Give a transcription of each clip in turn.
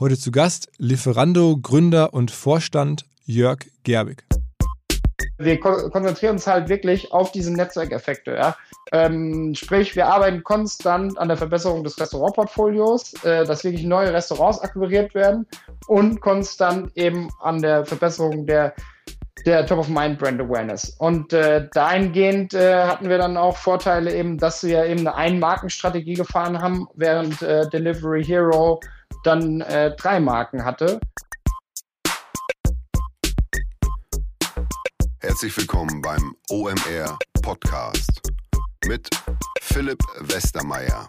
Heute zu Gast Lieferando Gründer und Vorstand Jörg Gerbig. Wir konzentrieren uns halt wirklich auf diese Netzwerkeffekte. Ja? Ähm, sprich, wir arbeiten konstant an der Verbesserung des Restaurantportfolios, äh, dass wirklich neue Restaurants akquiriert werden und konstant eben an der Verbesserung der der Top-of-Mind-Brand Awareness. Und äh, dahingehend äh, hatten wir dann auch Vorteile eben, dass wir eben eine Ein-Marken-Strategie gefahren haben, während äh, Delivery Hero dann äh, drei Marken hatte. Herzlich willkommen beim OMR Podcast mit Philipp Westermeier.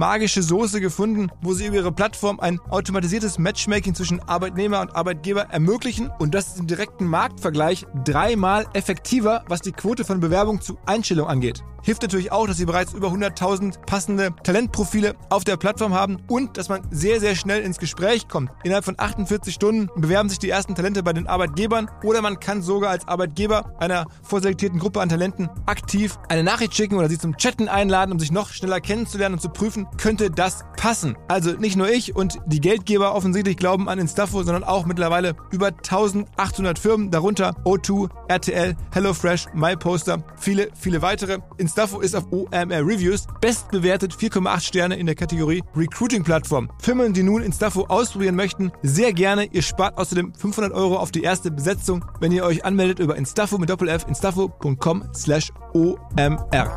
magische Soße gefunden, wo sie über ihre Plattform ein automatisiertes Matchmaking zwischen Arbeitnehmer und Arbeitgeber ermöglichen und das ist im direkten Marktvergleich dreimal effektiver, was die Quote von Bewerbung zu Einstellung angeht. Hilft natürlich auch, dass sie bereits über 100.000 passende Talentprofile auf der Plattform haben und dass man sehr, sehr schnell ins Gespräch kommt. Innerhalb von 48 Stunden bewerben sich die ersten Talente bei den Arbeitgebern oder man kann sogar als Arbeitgeber einer vorselektierten Gruppe an Talenten aktiv eine Nachricht schicken oder sie zum Chatten einladen, um sich noch schneller kennenzulernen und zu prüfen, könnte das passen. Also nicht nur ich und die Geldgeber offensichtlich glauben an Instaffo, sondern auch mittlerweile über 1800 Firmen, darunter O2, RTL, HelloFresh, MyPoster, viele, viele weitere. Instaffo ist auf OMR Reviews bestbewertet 4,8 Sterne in der Kategorie Recruiting Plattform. Firmen, die nun Instaffo ausprobieren möchten, sehr gerne. Ihr spart außerdem 500 Euro auf die erste Besetzung, wenn ihr euch anmeldet über Instaffo mit Doppel-F instaffo.com slash OMR.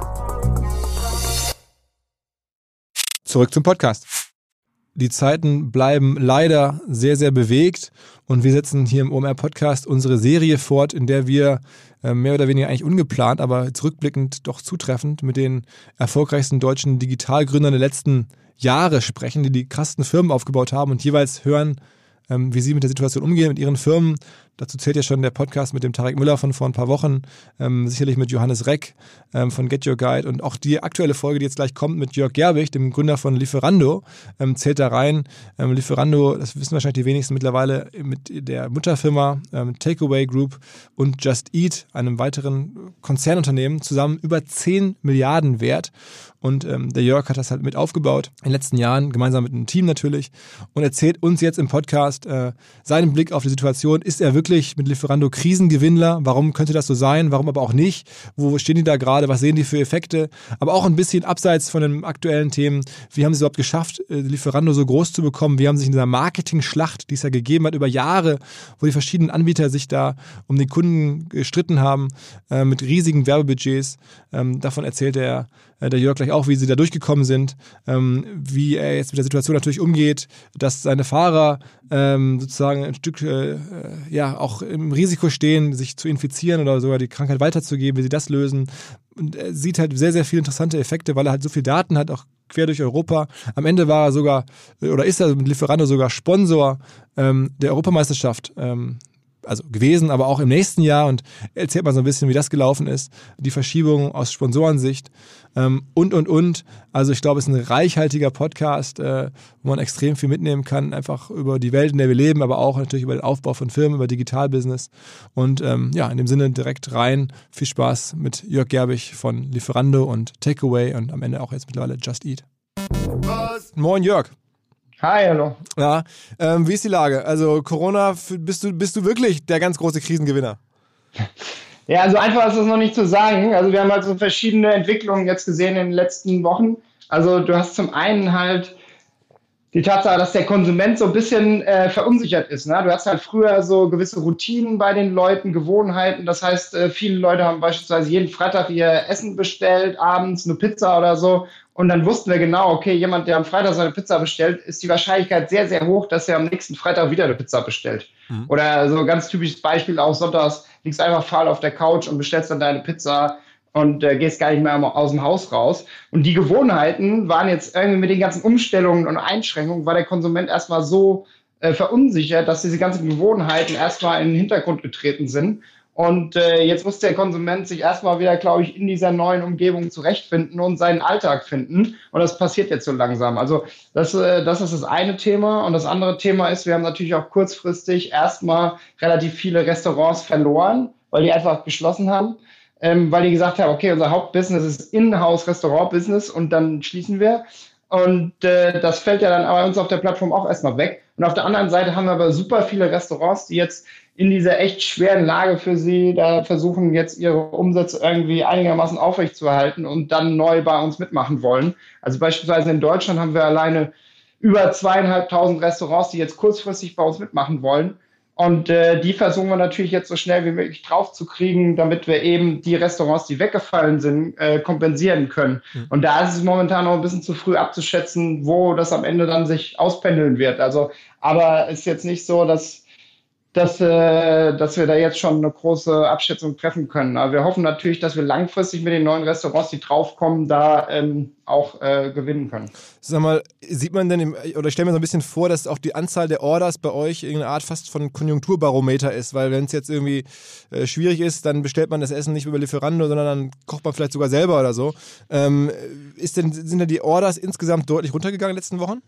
Zurück zum Podcast. Die Zeiten bleiben leider sehr, sehr bewegt und wir setzen hier im OMR Podcast unsere Serie fort, in der wir äh, mehr oder weniger eigentlich ungeplant, aber zurückblickend doch zutreffend mit den erfolgreichsten deutschen Digitalgründern der letzten Jahre sprechen, die die krassesten Firmen aufgebaut haben und jeweils hören, ähm, wie sie mit der Situation umgehen, mit ihren Firmen Dazu zählt ja schon der Podcast mit dem Tarek Müller von vor ein paar Wochen, ähm, sicherlich mit Johannes Reck ähm, von Get Your Guide und auch die aktuelle Folge, die jetzt gleich kommt mit Jörg Gerbig, dem Gründer von Lieferando, ähm, zählt da rein. Ähm, Lieferando, das wissen wahrscheinlich die wenigsten mittlerweile, mit der Mutterfirma ähm, Takeaway Group und Just Eat, einem weiteren Konzernunternehmen, zusammen über 10 Milliarden wert. Und ähm, der Jörg hat das halt mit aufgebaut in den letzten Jahren, gemeinsam mit einem Team natürlich, und erzählt uns jetzt im Podcast äh, seinen Blick auf die Situation. Ist er wirklich mit Lieferando Krisengewinnler? Warum könnte das so sein? Warum aber auch nicht? Wo stehen die da gerade? Was sehen die für Effekte? Aber auch ein bisschen abseits von den aktuellen Themen. Wie haben sie es überhaupt geschafft, äh, Lieferando so groß zu bekommen? Wie haben sie sich in dieser Marketing-Schlacht, die es ja gegeben hat über Jahre, wo die verschiedenen Anbieter sich da um den Kunden gestritten haben, äh, mit riesigen Werbebudgets. Ähm, davon erzählt er äh, der Jörg gleich auch, wie sie da durchgekommen sind, ähm, wie er jetzt mit der Situation natürlich umgeht, dass seine Fahrer ähm, sozusagen ein Stück äh, ja auch im Risiko stehen, sich zu infizieren oder sogar die Krankheit weiterzugeben, wie sie das lösen. Und er sieht halt sehr, sehr viele interessante Effekte, weil er halt so viel Daten hat, auch quer durch Europa. Am Ende war er sogar, oder ist er mit Lieferando sogar Sponsor ähm, der Europameisterschaft. Ähm, also gewesen, aber auch im nächsten Jahr und erzählt mal so ein bisschen, wie das gelaufen ist, die Verschiebung aus Sponsorensicht ähm, und, und, und. Also ich glaube, es ist ein reichhaltiger Podcast, äh, wo man extrem viel mitnehmen kann, einfach über die Welt, in der wir leben, aber auch natürlich über den Aufbau von Firmen, über Digitalbusiness und ähm, ja, in dem Sinne direkt rein. Viel Spaß mit Jörg Gerbig von Lieferando und Takeaway und am Ende auch jetzt mittlerweile Just Eat. Was? Moin Jörg. Hi, hallo. Ja, ähm, wie ist die Lage? Also Corona, bist du, bist du wirklich der ganz große Krisengewinner? Ja, also einfach ist es noch nicht zu sagen. Also wir haben halt so verschiedene Entwicklungen jetzt gesehen in den letzten Wochen. Also du hast zum einen halt die Tatsache, dass der Konsument so ein bisschen äh, verunsichert ist. Ne? Du hast halt früher so gewisse Routinen bei den Leuten, Gewohnheiten. Das heißt, äh, viele Leute haben beispielsweise jeden Freitag ihr Essen bestellt, abends eine Pizza oder so. Und dann wussten wir genau, okay, jemand, der am Freitag seine Pizza bestellt, ist die Wahrscheinlichkeit sehr, sehr hoch, dass er am nächsten Freitag wieder eine Pizza bestellt. Mhm. Oder so ein ganz typisches Beispiel, auch sonntags liegst einfach faul auf der Couch und bestellst dann deine Pizza und äh, gehst gar nicht mehr aus dem Haus raus. Und die Gewohnheiten waren jetzt irgendwie mit den ganzen Umstellungen und Einschränkungen, war der Konsument erstmal so äh, verunsichert, dass diese ganzen Gewohnheiten erstmal in den Hintergrund getreten sind. Und äh, jetzt muss der Konsument sich erstmal wieder, glaube ich, in dieser neuen Umgebung zurechtfinden und seinen Alltag finden. Und das passiert jetzt so langsam. Also das, äh, das ist das eine Thema. Und das andere Thema ist, wir haben natürlich auch kurzfristig erstmal relativ viele Restaurants verloren, weil die einfach geschlossen haben. Ähm, weil die gesagt haben, okay, unser Hauptbusiness ist In-House-Restaurant-Business und dann schließen wir. Und äh, das fällt ja dann aber uns auf der Plattform auch erstmal weg. Und auf der anderen Seite haben wir aber super viele Restaurants, die jetzt in dieser echt schweren Lage für sie da versuchen, jetzt ihre Umsätze irgendwie einigermaßen aufrechtzuerhalten und dann neu bei uns mitmachen wollen. Also beispielsweise in Deutschland haben wir alleine über zweieinhalbtausend Restaurants, die jetzt kurzfristig bei uns mitmachen wollen. Und äh, die versuchen wir natürlich jetzt so schnell wie möglich draufzukriegen, damit wir eben die Restaurants, die weggefallen sind, äh, kompensieren können. Mhm. Und da ist es momentan noch ein bisschen zu früh abzuschätzen, wo das am Ende dann sich auspendeln wird. Also, aber ist jetzt nicht so, dass dass, äh, dass wir da jetzt schon eine große Abschätzung treffen können. Aber wir hoffen natürlich, dass wir langfristig mit den neuen Restaurants, die draufkommen, da ähm, auch äh, gewinnen können. Sag mal, sieht man denn, im, oder ich stelle mir so ein bisschen vor, dass auch die Anzahl der Orders bei euch irgendeine Art fast von Konjunkturbarometer ist, weil wenn es jetzt irgendwie äh, schwierig ist, dann bestellt man das Essen nicht über Lieferando, sondern dann kocht man vielleicht sogar selber oder so. Ähm, ist denn, sind denn die Orders insgesamt deutlich runtergegangen in den letzten Wochen?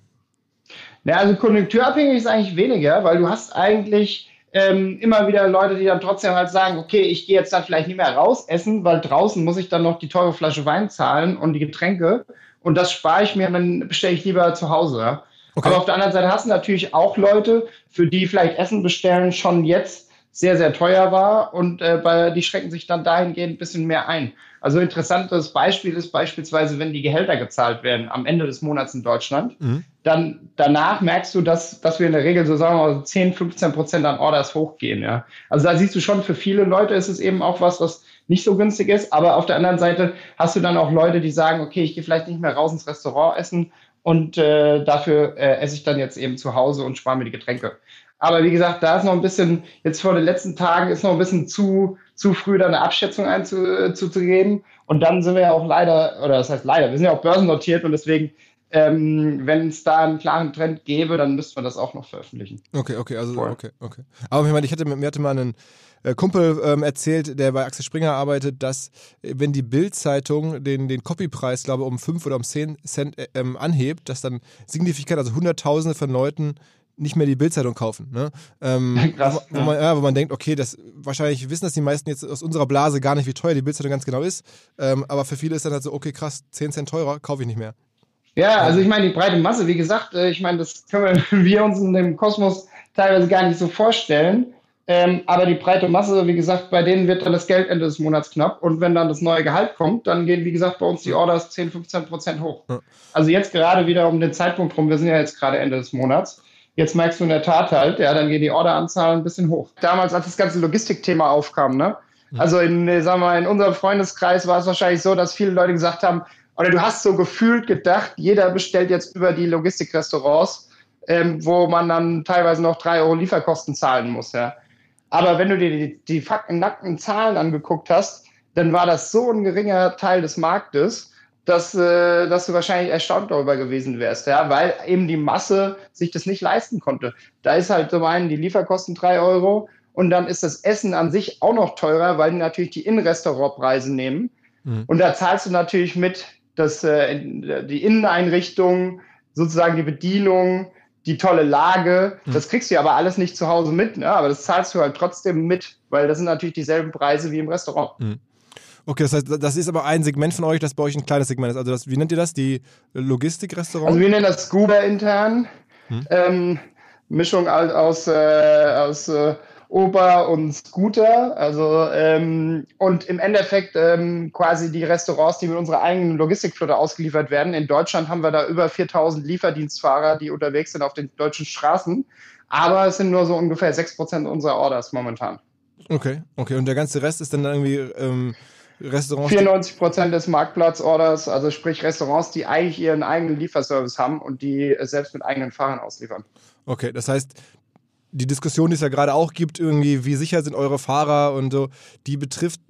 Ja, also konjunkturabhängig ist eigentlich weniger, weil du hast eigentlich ähm, immer wieder Leute, die dann trotzdem halt sagen, okay, ich gehe jetzt dann vielleicht nicht mehr raus essen, weil draußen muss ich dann noch die teure Flasche Wein zahlen und die Getränke und das spare ich mir, dann bestelle ich lieber zu Hause. Ja? Okay. Aber auf der anderen Seite hast du natürlich auch Leute, für die vielleicht Essen bestellen schon jetzt sehr, sehr teuer war und äh, bei, die schrecken sich dann dahingehend ein bisschen mehr ein. Also interessantes Beispiel ist beispielsweise, wenn die Gehälter gezahlt werden am Ende des Monats in Deutschland, mhm. Dann danach merkst du, dass, dass wir in der Regel so sagen wir mal 10, 15 Prozent an Orders hochgehen. Ja. Also da siehst du schon, für viele Leute ist es eben auch was, was nicht so günstig ist. Aber auf der anderen Seite hast du dann auch Leute, die sagen, okay, ich gehe vielleicht nicht mehr raus ins Restaurant essen und äh, dafür äh, esse ich dann jetzt eben zu Hause und spare mir die Getränke. Aber wie gesagt, da ist noch ein bisschen, jetzt vor den letzten Tagen ist noch ein bisschen zu, zu früh da eine Abschätzung einzugeben. Und dann sind wir ja auch leider, oder das heißt leider, wir sind ja auch börsennotiert und deswegen, ähm, wenn es da einen klaren Trend gäbe, dann müsste man das auch noch veröffentlichen. Okay, okay, also Voll. okay, okay. Aber ich meine, ich hatte, mir hatte mal einen äh, Kumpel ähm, erzählt, der bei Axel Springer arbeitet, dass äh, wenn die Bild-Zeitung den, den Copypreis, glaube ich, um 5 oder um 10 Cent äh, ähm, anhebt, dass dann signifikant, also Hunderttausende von Leuten nicht mehr die Bildzeitung kaufen. Ne? Ähm, Krass, wo, wo, man, ja, wo man denkt, okay, das wahrscheinlich wissen das die meisten jetzt aus unserer Blase gar nicht, wie teuer die Bildzeitung ganz genau ist. Ähm, aber für viele ist dann halt so, okay, krass, 10 Cent teurer, kaufe ich nicht mehr. Ja, also ich meine, die breite Masse, wie gesagt, äh, ich meine, das können wir, wir uns in dem Kosmos teilweise gar nicht so vorstellen. Ähm, aber die breite Masse, wie gesagt, bei denen wird dann das Geld Ende des Monats knapp. Und wenn dann das neue Gehalt kommt, dann gehen, wie gesagt, bei uns die Orders 10, 15 Prozent hoch. Ja. Also jetzt gerade wieder um den Zeitpunkt rum, wir sind ja jetzt gerade Ende des Monats. Jetzt merkst du in der Tat halt, ja, dann gehen die Orderanzahlen ein bisschen hoch. Damals, als das ganze Logistikthema aufkam, ne? Also in, äh, sagen wir mal, in unserem Freundeskreis war es wahrscheinlich so, dass viele Leute gesagt haben, oder du hast so gefühlt gedacht, jeder bestellt jetzt über die Logistikrestaurants, ähm, wo man dann teilweise noch drei Euro Lieferkosten zahlen muss, ja. Aber wenn du dir die, die fakten, nackten Zahlen angeguckt hast, dann war das so ein geringer Teil des Marktes, dass, äh, dass du wahrscheinlich erstaunt darüber gewesen wärst, ja, weil eben die Masse sich das nicht leisten konnte. Da ist halt zum einen die Lieferkosten drei Euro und dann ist das Essen an sich auch noch teurer, weil die natürlich die Innenrestaurantpreise nehmen. Mhm. Und da zahlst du natürlich mit, dass äh, die Inneneinrichtung, sozusagen die Bedienung, die tolle Lage, mhm. das kriegst du ja aber alles nicht zu Hause mit, ne? aber das zahlst du halt trotzdem mit, weil das sind natürlich dieselben Preise wie im Restaurant. Mhm. Okay, das heißt, das ist aber ein Segment von euch, das bei euch ein kleines Segment ist. Also das, wie nennt ihr das? Die Logistikrestaurant? Also wir nennen das Scuba intern. Hm. Ähm, Mischung aus, äh, aus äh, Ober und Scooter. Also ähm, und im Endeffekt ähm, quasi die Restaurants, die mit unserer eigenen Logistikflotte ausgeliefert werden. In Deutschland haben wir da über 4000 Lieferdienstfahrer, die unterwegs sind auf den deutschen Straßen. Aber es sind nur so ungefähr 6% unserer Orders momentan. Okay, okay. Und der ganze Rest ist dann irgendwie ähm, Restaurants. 94 Prozent des Marktplatzorders, also sprich Restaurants, die eigentlich ihren eigenen Lieferservice haben und die selbst mit eigenen Fahrern ausliefern. Okay, das heißt, die Diskussion, die es ja gerade auch gibt, irgendwie, wie sicher sind eure Fahrer und so, die betrifft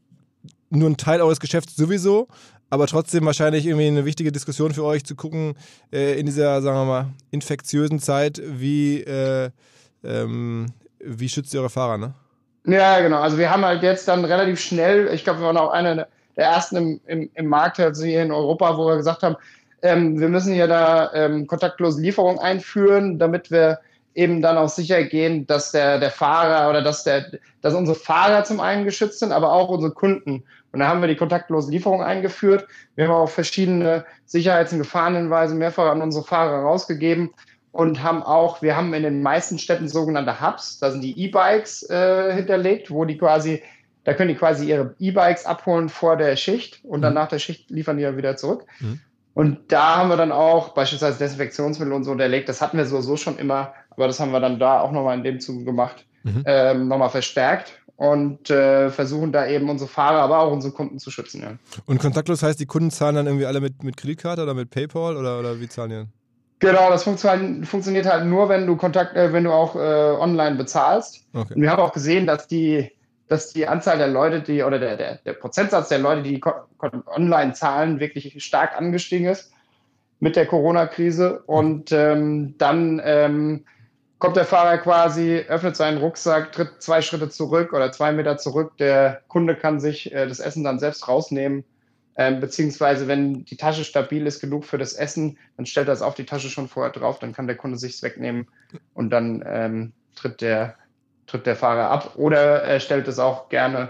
nur ein Teil eures Geschäfts sowieso, aber trotzdem wahrscheinlich irgendwie eine wichtige Diskussion für euch zu gucken äh, in dieser, sagen wir mal, infektiösen Zeit, wie, äh, ähm, wie schützt ihr eure Fahrer, ne? Ja, genau. Also wir haben halt jetzt dann relativ schnell, ich glaube, wir waren auch einer der ersten im, im, im Markt also hier in Europa, wo wir gesagt haben, ähm, wir müssen hier da ähm, kontaktlose Lieferung einführen, damit wir eben dann auch sicher gehen, dass der, der Fahrer oder dass, der, dass unsere Fahrer zum einen geschützt sind, aber auch unsere Kunden. Und da haben wir die kontaktlose Lieferung eingeführt. Wir haben auch verschiedene Sicherheits- und Gefahrenhinweise mehrfach an unsere Fahrer rausgegeben und haben auch, wir haben in den meisten Städten sogenannte Hubs, da sind die E-Bikes äh, hinterlegt, wo die quasi, da können die quasi ihre E-Bikes abholen vor der Schicht und dann mhm. nach der Schicht liefern die ja wieder zurück. Mhm. Und da haben wir dann auch beispielsweise Desinfektionsmittel und so unterlegt. Das hatten wir so, so schon immer, aber das haben wir dann da auch nochmal in dem Zuge gemacht, mhm. ähm, nochmal verstärkt und äh, versuchen da eben unsere Fahrer, aber auch unsere Kunden zu schützen. Ja. Und kontaktlos heißt, die Kunden zahlen dann irgendwie alle mit, mit Kreditkarte oder mit PayPal oder, oder wie zahlen die? Genau, das funktioniert, funktioniert halt nur, wenn du Kontakt, äh, wenn du auch äh, online bezahlst. Okay. Und wir haben auch gesehen, dass die, dass die Anzahl der Leute, die oder der, der, der Prozentsatz der Leute, die online zahlen, wirklich stark angestiegen ist mit der Corona-Krise. Und ähm, dann ähm, kommt der Fahrer quasi, öffnet seinen Rucksack, tritt zwei Schritte zurück oder zwei Meter zurück. Der Kunde kann sich äh, das Essen dann selbst rausnehmen ähm, beziehungsweise, wenn die Tasche stabil ist genug für das Essen, dann stellt er es auf die Tasche schon vorher drauf, dann kann der Kunde sich wegnehmen und dann ähm, tritt, der, tritt der Fahrer ab. Oder er stellt es auch gerne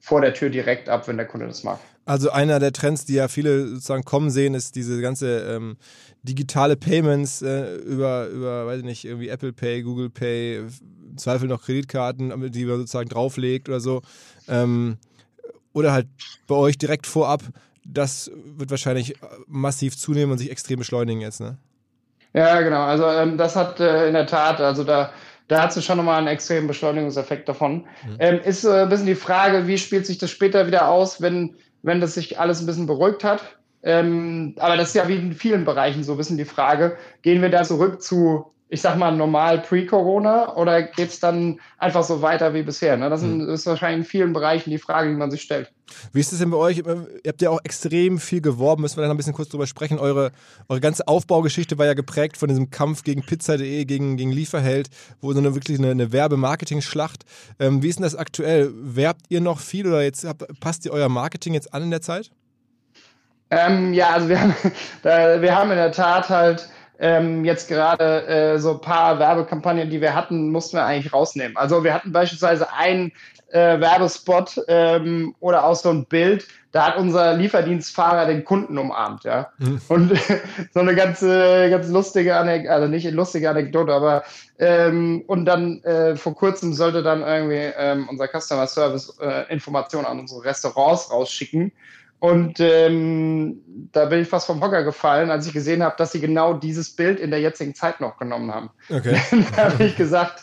vor der Tür direkt ab, wenn der Kunde das mag. Also einer der Trends, die ja viele sozusagen kommen sehen, ist diese ganze ähm, digitale Payments äh, über, über, weiß ich nicht, irgendwie Apple Pay, Google Pay, im Zweifel noch Kreditkarten, die man sozusagen drauflegt oder so. Ähm, oder halt bei euch direkt vorab, das wird wahrscheinlich massiv zunehmen und sich extrem beschleunigen jetzt, ne? Ja, genau. Also ähm, das hat äh, in der Tat, also da, da hat es schon nochmal einen extremen Beschleunigungseffekt davon. Mhm. Ähm, ist äh, ein bisschen die Frage, wie spielt sich das später wieder aus, wenn, wenn das sich alles ein bisschen beruhigt hat. Ähm, aber das ist ja wie in vielen Bereichen so ein bisschen die Frage, gehen wir da zurück zu ich sag mal, normal pre-Corona oder geht es dann einfach so weiter wie bisher? Ne? Das hm. ist wahrscheinlich in vielen Bereichen die Frage, die man sich stellt. Wie ist es denn bei euch? Ihr habt ja auch extrem viel geworben, müssen wir da noch ein bisschen kurz drüber sprechen. Eure, eure ganze Aufbaugeschichte war ja geprägt von diesem Kampf gegen Pizza.de, gegen, gegen Lieferheld, wo so eine wirklich eine, eine Werbemarketing-Schlacht. Ähm, wie ist denn das aktuell? Werbt ihr noch viel oder jetzt habt, passt ihr euer Marketing jetzt an in der Zeit? Ähm, ja, also wir haben, wir haben in der Tat halt ähm, jetzt gerade äh, so ein paar Werbekampagnen, die wir hatten, mussten wir eigentlich rausnehmen. Also wir hatten beispielsweise einen äh, Werbespot ähm, oder auch so ein Bild, da hat unser Lieferdienstfahrer den Kunden umarmt, ja. Mhm. Und so eine ganz, ganz lustige Anekdote, also nicht lustige Anekdote, aber ähm, und dann äh, vor kurzem sollte dann irgendwie ähm, unser Customer Service äh, Informationen an unsere Restaurants rausschicken. Und ähm, da bin ich fast vom Hocker gefallen, als ich gesehen habe, dass sie genau dieses Bild in der jetzigen Zeit noch genommen haben. Okay. da habe ich gesagt,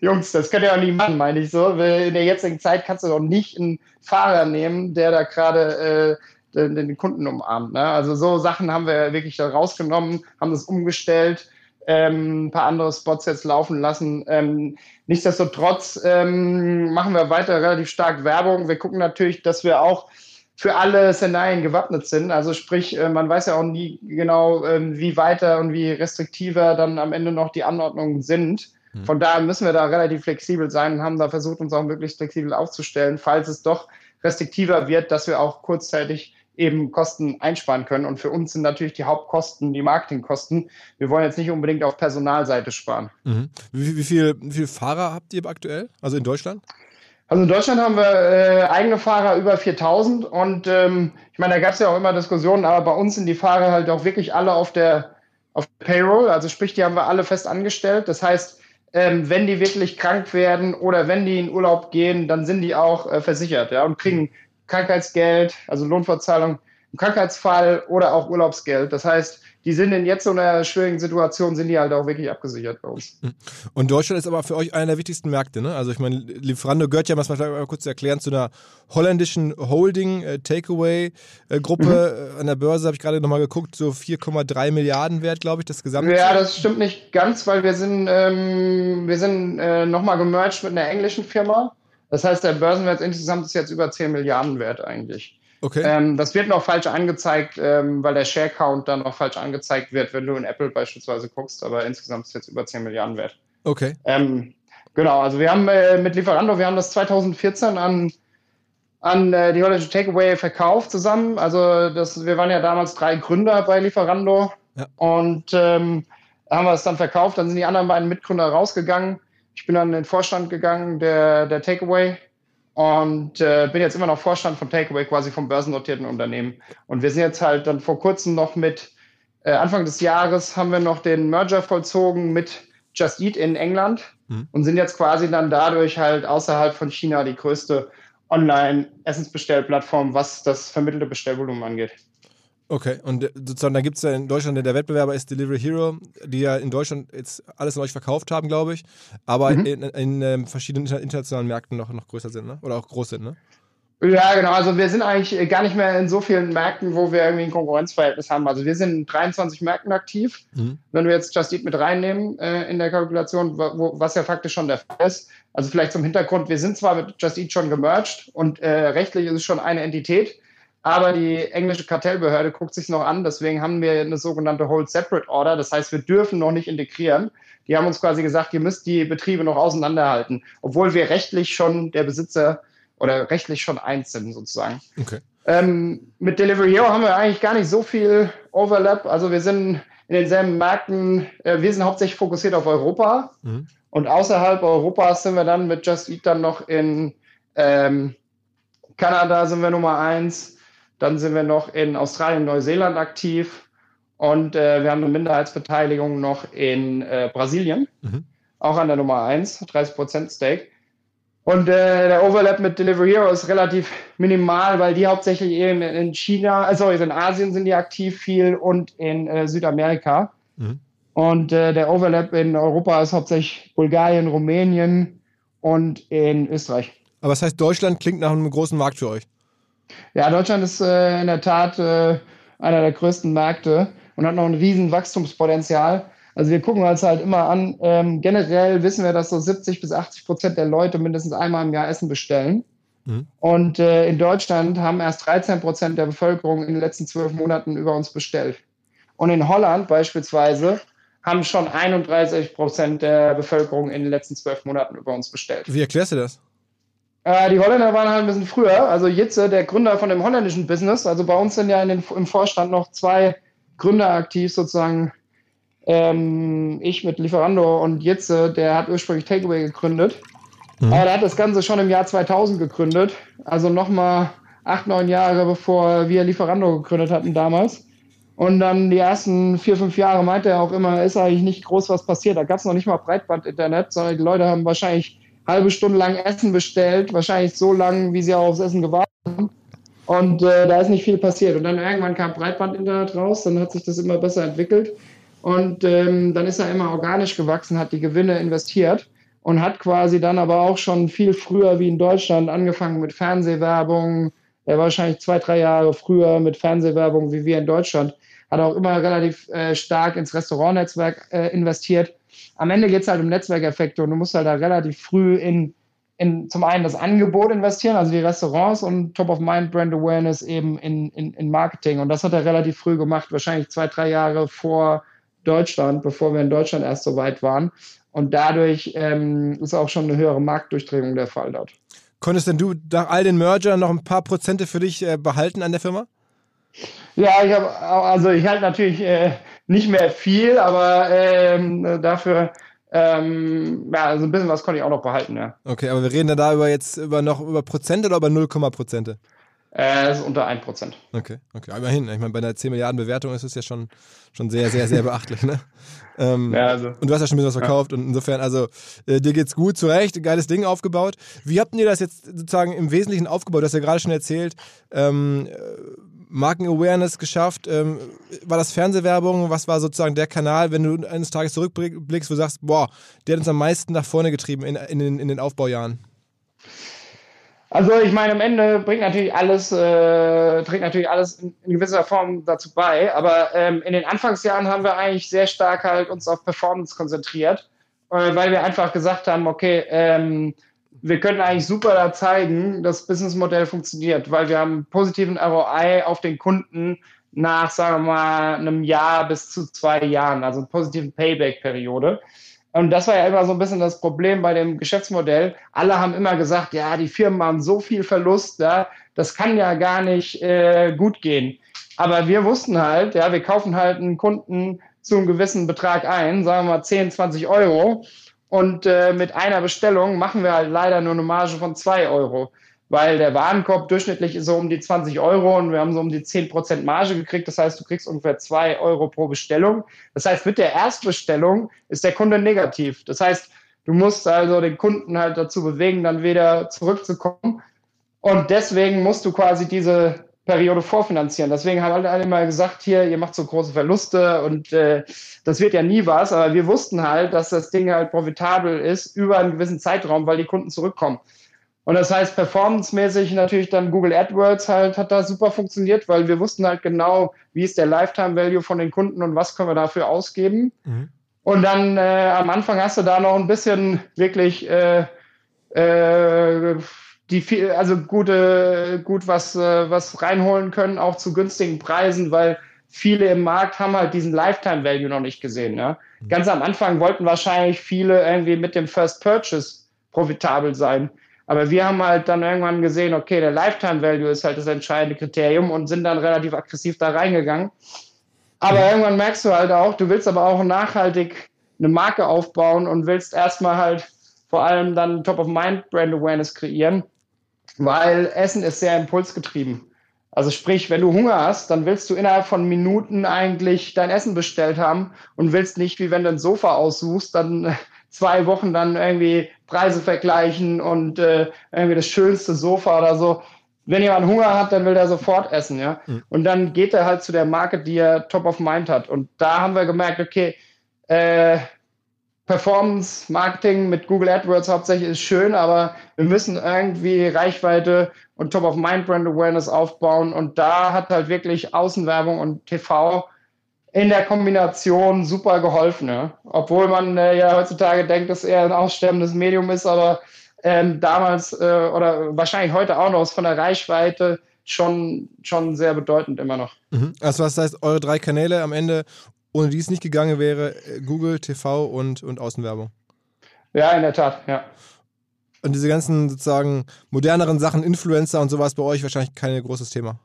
Jungs, das könnt ihr auch nicht machen, meine ich so. In der jetzigen Zeit kannst du doch nicht einen Fahrer nehmen, der da gerade äh, den, den, Kunden umarmt. Ne? Also so Sachen haben wir wirklich da rausgenommen, haben das umgestellt. Ähm, ein paar andere Spots jetzt laufen lassen. Ähm, nichtsdestotrotz ähm, machen wir weiter relativ stark Werbung. Wir gucken natürlich, dass wir auch für alle Szenarien gewappnet sind. Also sprich, äh, man weiß ja auch nie genau, ähm, wie weiter und wie restriktiver dann am Ende noch die Anordnungen sind. Hm. Von daher müssen wir da relativ flexibel sein und haben da versucht, uns auch möglichst flexibel aufzustellen, falls es doch restriktiver wird, dass wir auch kurzzeitig eben Kosten einsparen können. Und für uns sind natürlich die Hauptkosten die Marketingkosten. Wir wollen jetzt nicht unbedingt auf Personalseite sparen. Mhm. Wie, wie, viel, wie viele Fahrer habt ihr aktuell? Also in Deutschland? Also in Deutschland haben wir äh, eigene Fahrer über 4000 und ähm, ich meine, da gab es ja auch immer Diskussionen, aber bei uns sind die Fahrer halt auch wirklich alle auf der auf Payroll, also sprich, die haben wir alle fest angestellt. Das heißt, ähm, wenn die wirklich krank werden oder wenn die in Urlaub gehen, dann sind die auch äh, versichert ja, und kriegen Krankheitsgeld, also Lohnfortzahlung im Krankheitsfall oder auch Urlaubsgeld. Das heißt, die sind in jetzt so einer schwierigen Situation, sind die halt auch wirklich abgesichert bei uns. Hm. Und Deutschland ist aber für euch einer der wichtigsten Märkte, ne? Also ich meine, Lieferando gehört ja, was man vielleicht mal kurz erklären, zu einer holländischen Holding äh, äh, Gruppe mhm. an der Börse habe ich gerade nochmal geguckt, so 4,3 Milliarden wert, glaube ich, das gesamte. Ja, das stimmt nicht ganz, weil wir sind ähm, wir sind äh, nochmal gemerged mit einer englischen Firma Das heißt, der Börsenwert insgesamt ist jetzt über 10 Milliarden wert eigentlich. Okay. Ähm, das wird noch falsch angezeigt, ähm, weil der Share Count dann noch falsch angezeigt wird, wenn du in Apple beispielsweise guckst, aber insgesamt ist es jetzt über 10 Milliarden wert. Okay. Ähm, genau, also wir haben äh, mit Lieferando, wir haben das 2014 an, an äh, die holländische Takeaway verkauft zusammen. Also das, wir waren ja damals drei Gründer bei Lieferando Ja. und ähm, haben wir es dann verkauft. Dann sind die anderen beiden Mitgründer rausgegangen. Ich bin dann in den Vorstand gegangen, der, der Takeaway und äh, bin jetzt immer noch Vorstand von Takeaway, quasi vom börsennotierten Unternehmen. Und wir sind jetzt halt dann vor kurzem noch mit, äh, Anfang des Jahres haben wir noch den Merger vollzogen mit Just Eat in England Mhm. und sind jetzt quasi dann dadurch halt außerhalb von China die größte Online-Essensbestellplattform, was das vermittelte Bestellvolumen angeht. Okay, und äh, sozusagen, da gibt es ja in Deutschland, der Wettbewerber ist Delivery Hero, die ja in Deutschland jetzt alles an euch verkauft haben, glaube ich, aber Mhm. in, in ähm, verschiedenen inter- internationalen Märkten noch, noch größer sind, ne? oder auch groß sind, ne? Ja, genau. Also wir sind eigentlich äh, gar nicht mehr in so vielen Märkten, wo wir irgendwie ein Konkurrenzverhältnis haben. Also wir sind in 23 Märkten aktiv. Mhm. Wenn wir jetzt Just Eat mit reinnehmen äh, in der Kalkulation, wo, wo- was ja faktisch schon der Fall ist. Also vielleicht zum Hintergrund, wir sind zwar mit Just Eat schon gemerged und äh, rechtlich ist es schon eine Entität, aber die englische Kartellbehörde guckt sich noch an. Deswegen haben wir eine sogenannte Hold Separate Order. Das heißt, wir dürfen noch nicht integrieren. Die haben uns quasi gesagt, ihr müsst die Betriebe noch auseinanderhalten, obwohl wir rechtlich schon der Besitzer oder rechtlich schon eins sind sozusagen. Okay. Ähm, mit Delivery Hero haben wir eigentlich gar nicht so viel Overlap. Also wir sind in denselben Märkten, äh, wir sind hauptsächlich fokussiert auf Europa. Mhm. Und außerhalb Europas sind wir dann mit Just Eat dann noch in ähm, Kanada sind wir Nummer eins. Dann sind wir noch in Australien, Neuseeland aktiv. Und äh, wir haben eine Minderheitsbeteiligung noch in äh, Brasilien, Mhm. auch an der Nummer eins, 30% Stake. Und äh, der Overlap mit Delivery Hero ist relativ minimal, weil die hauptsächlich eben in China, also in Asien sind die aktiv viel und in äh, Südamerika. Mhm. Und äh, der Overlap in Europa ist hauptsächlich Bulgarien, Rumänien und in Österreich. Aber das heißt, Deutschland klingt nach einem großen Markt für euch. Ja, Deutschland ist äh, in der Tat äh, einer der größten Märkte und hat noch ein riesen Wachstumspotenzial. Also wir gucken uns halt immer an, ähm, generell wissen wir, dass so 70 bis 80 Prozent der Leute mindestens einmal im Jahr Essen bestellen. Mhm. Und äh, in Deutschland haben erst 13 Prozent der Bevölkerung in den letzten zwölf Monaten über uns bestellt. Und in Holland beispielsweise haben schon 31 Prozent der Bevölkerung in den letzten zwölf Monaten über uns bestellt. Wie erklärst du das? Äh, die Holländer waren halt ein bisschen früher. Also Jitze, der Gründer von dem holländischen Business, also bei uns sind ja den, im Vorstand noch zwei Gründer aktiv, sozusagen ähm, ich mit Lieferando und Jitze, der hat ursprünglich Takeaway gegründet. Mhm. Aber der hat das Ganze schon im Jahr 2000 gegründet. Also nochmal acht, neun Jahre bevor wir Lieferando gegründet hatten damals. Und dann die ersten vier, fünf Jahre meinte er auch immer, ist eigentlich nicht groß was passiert. Da gab es noch nicht mal Breitband-Internet, sondern die Leute haben wahrscheinlich halbe Stunde lang Essen bestellt, wahrscheinlich so lang, wie sie auch aufs Essen gewartet haben. Und äh, da ist nicht viel passiert. Und dann irgendwann kam Breitband-Internet raus, dann hat sich das immer besser entwickelt. Und ähm, dann ist er immer organisch gewachsen, hat die Gewinne investiert und hat quasi dann aber auch schon viel früher wie in Deutschland angefangen mit Fernsehwerbung. Er war wahrscheinlich zwei, drei Jahre früher mit Fernsehwerbung wie wir in Deutschland. Hat auch immer relativ äh, stark ins Restaurantnetzwerk äh, investiert. Am Ende geht es halt um Netzwerkeffekte und du musst halt da relativ früh in, in zum einen das Angebot investieren, also die Restaurants und Top-of-Mind-Brand Awareness eben in, in, in Marketing. Und das hat er relativ früh gemacht, wahrscheinlich zwei, drei Jahre vor Deutschland, bevor wir in Deutschland erst so weit waren. Und dadurch ähm, ist auch schon eine höhere Marktdurchdringung der Fall dort. Konntest denn du nach all den Mergern noch ein paar Prozente für dich äh, behalten an der Firma? Ja, ich habe also ich halte natürlich äh, nicht mehr viel, aber ähm, dafür ähm, ja, also ein bisschen was konnte ich auch noch behalten, ja. Okay, aber wir reden dann da über jetzt über noch über Prozente oder über 0, Prozente? Äh, das ist unter 1%. Okay, okay. Aber immerhin, ich meine, bei einer 10 Milliarden Bewertung ist es ja schon, schon sehr, sehr, sehr beachtlich, ne? Ähm, Ja, also. Und du hast ja schon ein bisschen was verkauft und insofern, also äh, dir geht's gut, zu Recht, geiles Ding aufgebaut. Wie habt ihr das jetzt sozusagen im Wesentlichen aufgebaut? Du hast ja gerade schon erzählt, ähm, äh, Marken-Awareness geschafft. Ähm, war das Fernsehwerbung? Was war sozusagen der Kanal, wenn du eines Tages zurückblickst, wo du sagst, boah, der hat uns am meisten nach vorne getrieben in, in, in den Aufbaujahren? Also ich meine, am Ende bringt natürlich alles, äh, trägt natürlich alles in, in gewisser Form dazu bei. Aber ähm, in den Anfangsjahren haben wir eigentlich sehr stark halt uns auf Performance konzentriert, äh, weil wir einfach gesagt haben, okay, ähm, wir können eigentlich super da zeigen, dass das Businessmodell funktioniert, weil wir haben positiven ROI auf den Kunden nach, sagen wir mal, einem Jahr bis zu zwei Jahren, also positiven Payback-Periode. Und das war ja immer so ein bisschen das Problem bei dem Geschäftsmodell. Alle haben immer gesagt, ja, die Firmen haben so viel Verlust, ja, das kann ja gar nicht äh, gut gehen. Aber wir wussten halt, ja, wir kaufen halt einen Kunden zu einem gewissen Betrag ein, sagen wir mal 10, 20 Euro. Und äh, mit einer Bestellung machen wir halt leider nur eine Marge von 2 Euro weil der Warenkorb durchschnittlich ist so um die 20 Euro und wir haben so um die 10% Marge gekriegt. Das heißt, du kriegst ungefähr 2 Euro pro Bestellung. Das heißt, mit der Erstbestellung ist der Kunde negativ. Das heißt, du musst also den Kunden halt dazu bewegen, dann wieder zurückzukommen. Und deswegen musst du quasi diese Periode vorfinanzieren. Deswegen haben alle immer gesagt, hier, ihr macht so große Verluste und äh, das wird ja nie was. Aber wir wussten halt, dass das Ding halt profitabel ist über einen gewissen Zeitraum, weil die Kunden zurückkommen. Und das heißt, performancemäßig natürlich dann Google AdWords halt hat da super funktioniert, weil wir wussten halt genau, wie ist der Lifetime Value von den Kunden und was können wir dafür ausgeben. Mhm. Und dann äh, am Anfang hast du da noch ein bisschen wirklich äh, äh, die also gute, gut was, äh, was reinholen können, auch zu günstigen Preisen, weil viele im Markt haben halt diesen Lifetime Value noch nicht gesehen. Ne? Mhm. Ganz am Anfang wollten wahrscheinlich viele irgendwie mit dem First Purchase profitabel sein. Aber wir haben halt dann irgendwann gesehen, okay, der Lifetime Value ist halt das entscheidende Kriterium und sind dann relativ aggressiv da reingegangen. Aber irgendwann merkst du halt auch, du willst aber auch nachhaltig eine Marke aufbauen und willst erstmal halt vor allem dann Top-of-Mind-Brand Awareness kreieren, weil Essen ist sehr impulsgetrieben. Also sprich, wenn du Hunger hast, dann willst du innerhalb von Minuten eigentlich dein Essen bestellt haben und willst nicht, wie wenn du ein Sofa aussuchst, dann zwei Wochen dann irgendwie Preise vergleichen und äh, irgendwie das schönste Sofa oder so. Wenn jemand Hunger hat, dann will er sofort essen, ja. Mhm. Und dann geht er halt zu der Marke, die er top of mind hat. Und da haben wir gemerkt, okay, äh, Performance Marketing mit Google AdWords hauptsächlich ist schön, aber wir müssen irgendwie Reichweite und Top of Mind Brand Awareness aufbauen. Und da hat halt wirklich Außenwerbung und TV in der Kombination super geholfen. Ja? Obwohl man äh, ja heutzutage denkt, dass er ein aussterbendes Medium ist, aber ähm, damals äh, oder wahrscheinlich heute auch noch ist von der Reichweite schon, schon sehr bedeutend immer noch. Mhm. Also was heißt, eure drei Kanäle am Ende, ohne die es nicht gegangen wäre, äh, Google, TV und, und Außenwerbung? Ja, in der Tat, ja. Und diese ganzen sozusagen moderneren Sachen, Influencer und sowas bei euch wahrscheinlich kein großes Thema.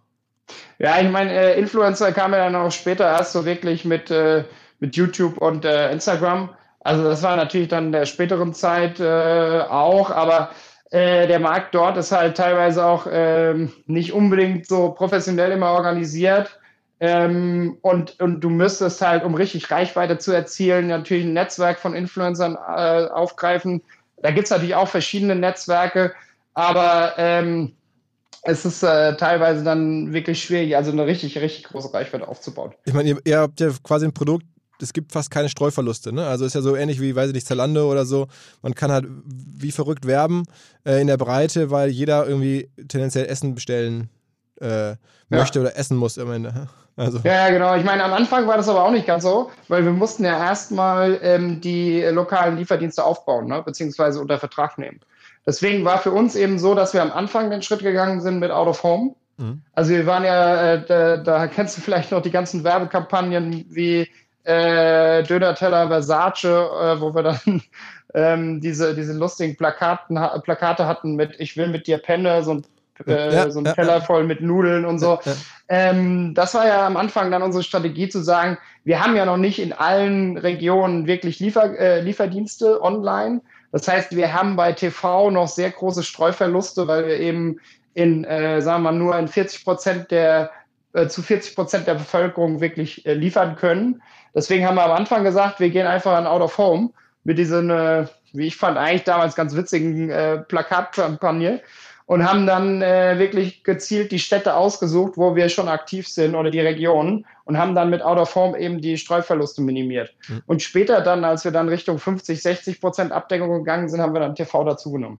Ja, ich meine, äh, Influencer kam ja dann auch später erst so wirklich mit, äh, mit YouTube und äh, Instagram. Also das war natürlich dann der späteren Zeit äh, auch, aber äh, der Markt dort ist halt teilweise auch ähm, nicht unbedingt so professionell immer organisiert. Ähm, und, und du müsstest halt, um richtig Reichweite zu erzielen, natürlich ein Netzwerk von Influencern äh, aufgreifen. Da gibt es natürlich auch verschiedene Netzwerke, aber ähm, es ist äh, teilweise dann wirklich schwierig, also eine richtig, richtig große Reichweite aufzubauen. Ich meine, ihr, ihr, habt ja quasi ein Produkt, es gibt fast keine Streuverluste. Ne? Also ist ja so ähnlich wie, weiß ich nicht, Zalando oder so. Man kann halt wie verrückt werben äh, in der Breite, weil jeder irgendwie tendenziell Essen bestellen äh, möchte ja. oder essen muss am Ende. Also. Ja, ja, genau. Ich meine, am Anfang war das aber auch nicht ganz so, weil wir mussten ja erstmal ähm, die lokalen Lieferdienste aufbauen, ne? beziehungsweise unter Vertrag nehmen. Deswegen war für uns eben so, dass wir am Anfang den Schritt gegangen sind mit Out of Home. Mhm. Also wir waren ja, äh, da, da, kennst du vielleicht noch die ganzen Werbekampagnen wie äh, Döner-Teller Versace, äh, wo wir dann ähm, diese, diese lustigen Plakaten, Plakate hatten mit Ich will mit dir penne, so ein, äh, ja, so ein ja, Teller voll mit Nudeln und so. Ja, ähm, das war ja am Anfang dann unsere Strategie zu sagen, wir haben ja noch nicht in allen Regionen wirklich Liefer, äh, Lieferdienste online. Das heißt, wir haben bei TV noch sehr große Streuverluste, weil wir eben in, äh, sagen wir nur in 40 Prozent der, äh, zu 40 Prozent der Bevölkerung wirklich äh, liefern können. Deswegen haben wir am Anfang gesagt, wir gehen einfach an Out of Home mit diesen, äh, wie ich fand, eigentlich damals ganz witzigen äh, Plakatkampagne und haben dann äh, wirklich gezielt die Städte ausgesucht, wo wir schon aktiv sind oder die Regionen und haben dann mit Out of Home eben die Streuverluste minimiert. Mhm. Und später dann, als wir dann Richtung 50, 60 Prozent Abdeckung gegangen sind, haben wir dann TV dazugenommen.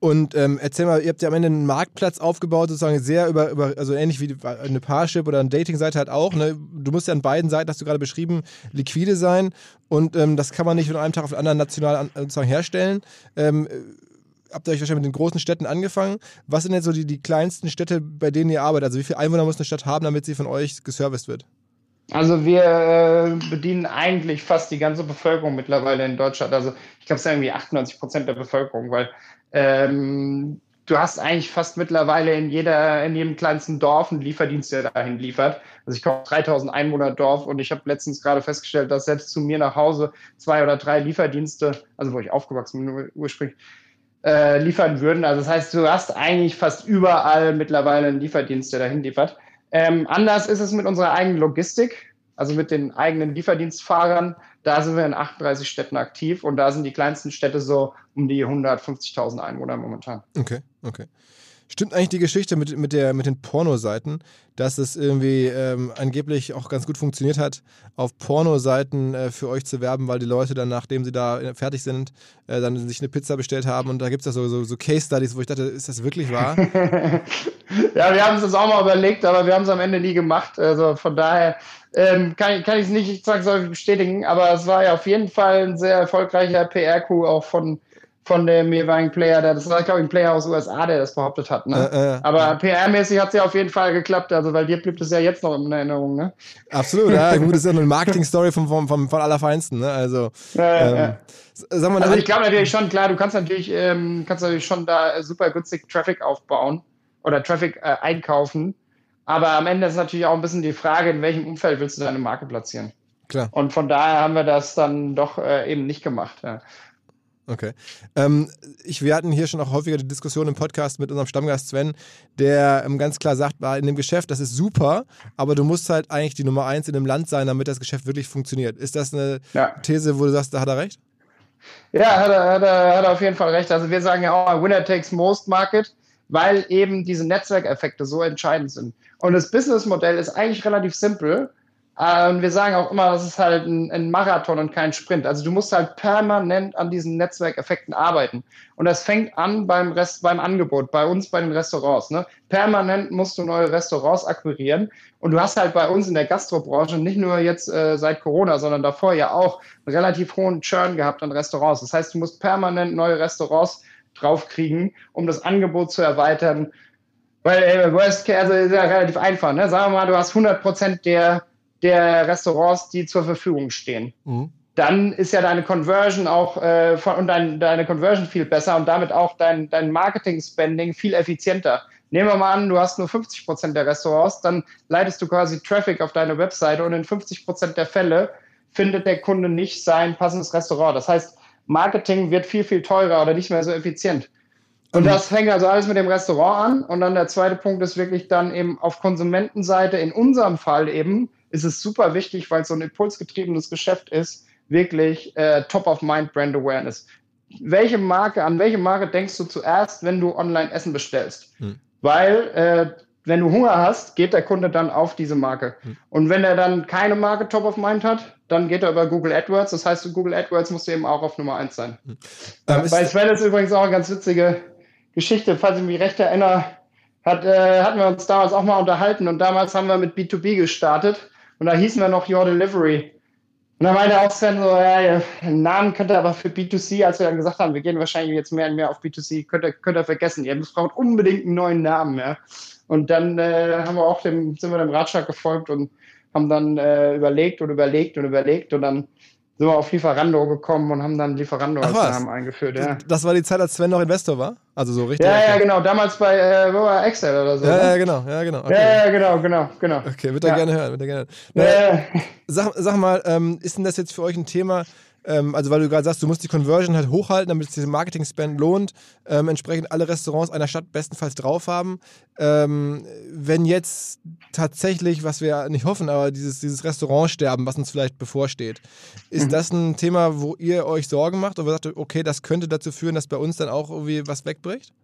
Und ähm, erzähl mal, ihr habt ja am Ende einen Marktplatz aufgebaut, sozusagen sehr über, über also ähnlich wie eine Parship oder eine Dating-Seite halt auch. Ne? Du musst ja an beiden Seiten, hast du gerade beschrieben, liquide sein und ähm, das kann man nicht von einem Tag auf den anderen national an, sozusagen herstellen. Ähm, habt ihr euch wahrscheinlich mit den großen Städten angefangen. Was sind jetzt so die, die kleinsten Städte, bei denen ihr arbeitet? Also wie viele Einwohner muss eine Stadt haben, damit sie von euch geserviced wird? Also wir äh, bedienen eigentlich fast die ganze Bevölkerung mittlerweile in Deutschland. Also ich glaube, es sind irgendwie 98 Prozent der Bevölkerung, weil ähm, du hast eigentlich fast mittlerweile in jeder, in jedem kleinsten Dorf einen Lieferdienst, der dahin liefert. Also ich komme 3000 Einwohner Dorf und ich habe letztens gerade festgestellt, dass selbst zu mir nach Hause zwei oder drei Lieferdienste, also wo ich aufgewachsen bin ursprünglich, äh, liefern würden. Also das heißt, du hast eigentlich fast überall mittlerweile einen Lieferdienst, der dahin liefert. Ähm, anders ist es mit unserer eigenen Logistik, also mit den eigenen Lieferdienstfahrern. Da sind wir in 38 Städten aktiv und da sind die kleinsten Städte so um die 150.000 Einwohner momentan. Okay, okay. Stimmt eigentlich die Geschichte mit, mit, der, mit den Pornoseiten, dass es irgendwie ähm, angeblich auch ganz gut funktioniert hat, auf Pornoseiten äh, für euch zu werben, weil die Leute dann, nachdem sie da äh, fertig sind, äh, dann sich eine Pizza bestellt haben und da gibt es so, so, so Case-Studies, wo ich dachte, ist das wirklich wahr? ja, wir haben es uns auch mal überlegt, aber wir haben es am Ende nie gemacht. Also von daher ähm, kann, kann ich es nicht zwangsläufig bestätigen, aber es war ja auf jeden Fall ein sehr erfolgreicher PR-Coup auch von von dem jeweiligen Player, der, das war, glaube ich, ein Player aus den USA, der das behauptet hat. Ne? Äh, äh, Aber PR-mäßig hat es ja auf jeden Fall geklappt, also weil dir blieb das ja jetzt noch in Erinnerung, ne? Absolut, ja. Gut, das ist ja eine Marketing-Story vom, vom, vom, von Allerfeinsten, ne? Also, ähm, ja. Sagen wir also ich glaube natürlich schon, klar, du kannst natürlich, ähm, kannst natürlich schon da super günstig Traffic aufbauen oder Traffic äh, einkaufen. Aber am Ende ist natürlich auch ein bisschen die Frage, in welchem Umfeld willst du deine Marke platzieren? Klar. Und von daher haben wir das dann doch äh, eben nicht gemacht. Ja. Okay. Ähm, ich, wir hatten hier schon auch häufiger die Diskussion im Podcast mit unserem Stammgast Sven, der ähm, ganz klar sagt, in dem Geschäft, das ist super, aber du musst halt eigentlich die Nummer eins in dem Land sein, damit das Geschäft wirklich funktioniert. Ist das eine ja. These, wo du sagst, da hat er recht? Ja, hat er, hat, er, hat er auf jeden Fall recht. Also wir sagen ja auch, Winner takes most Market, weil eben diese Netzwerkeffekte so entscheidend sind. Und das Businessmodell ist eigentlich relativ simpel. Äh, und wir sagen auch immer, das ist halt ein, ein, Marathon und kein Sprint. Also du musst halt permanent an diesen Netzwerkeffekten arbeiten. Und das fängt an beim Rest, beim Angebot, bei uns bei den Restaurants. Ne? Permanent musst du neue Restaurants akquirieren. Und du hast halt bei uns in der Gastrobranche nicht nur jetzt äh, seit Corona, sondern davor ja auch einen relativ hohen Churn gehabt an Restaurants. Das heißt, du musst permanent neue Restaurants draufkriegen, um das Angebot zu erweitern. Weil äh, Worst Case, also ist ja relativ einfach. Ne? Sagen wir mal, du hast 100 Prozent der der Restaurants, die zur Verfügung stehen. Mhm. Dann ist ja deine Conversion auch äh, von, und dein, deine Conversion viel besser und damit auch dein, dein Marketing-Spending viel effizienter. Nehmen wir mal an, du hast nur 50 Prozent der Restaurants, dann leitest du quasi Traffic auf deine Webseite und in 50 Prozent der Fälle findet der Kunde nicht sein passendes Restaurant. Das heißt, Marketing wird viel, viel teurer oder nicht mehr so effizient. Und mhm. das fängt also alles mit dem Restaurant an. Und dann der zweite Punkt ist wirklich dann eben auf Konsumentenseite, in unserem Fall eben, ist es super wichtig, weil es so ein impulsgetriebenes Geschäft ist, wirklich äh, Top-of-Mind Brand Awareness. Welche Marke, an welche Marke denkst du zuerst, wenn du online Essen bestellst? Hm. Weil, äh, wenn du Hunger hast, geht der Kunde dann auf diese Marke. Hm. Und wenn er dann keine Marke Top of Mind hat, dann geht er über Google AdWords. Das heißt, Google AdWords musst du eben auch auf Nummer 1 sein. Hm. Äh, bei Sven ist übrigens auch eine ganz witzige Geschichte, falls ich mich recht erinnere, hat, äh, hatten wir uns damals auch mal unterhalten und damals haben wir mit B2B gestartet und da hießen wir noch Your Delivery. Und dann meinte auch Sven so, ja, Namen könnt ihr aber für B2C, als wir dann gesagt haben, wir gehen wahrscheinlich jetzt mehr und mehr auf B2C, könnt ihr, könnt ihr vergessen. Ihr braucht unbedingt einen neuen Namen, ja. Und dann äh, haben wir auch dem, sind wir dem Ratschlag gefolgt und haben dann äh, überlegt und überlegt und überlegt und dann sind wir auf Lieferando gekommen und haben dann Lieferando als Namen eingeführt. Ja. Das war die Zeit, als Sven noch Investor war? Also so richtig? Ja, ja, genau. Damals bei äh, wo war Excel oder so. Ja, ne? ja, genau. Ja, genau. Okay. Ja, ja, genau, genau, genau. Okay, wird er ja. gerne hören. Wird er gerne hören. Ja. Sag, sag mal, ähm, ist denn das jetzt für euch ein Thema, ähm, also weil du gerade sagst, du musst die Conversion halt hochhalten, damit es diesen Marketing-Spend lohnt, ähm, entsprechend alle Restaurants einer Stadt bestenfalls drauf haben. Ähm, wenn jetzt tatsächlich, was wir nicht hoffen, aber dieses, dieses Restaurantsterben, was uns vielleicht bevorsteht, ist mhm. das ein Thema, wo ihr euch Sorgen macht oder sagt, okay, das könnte dazu führen, dass bei uns dann auch irgendwie was wegbricht?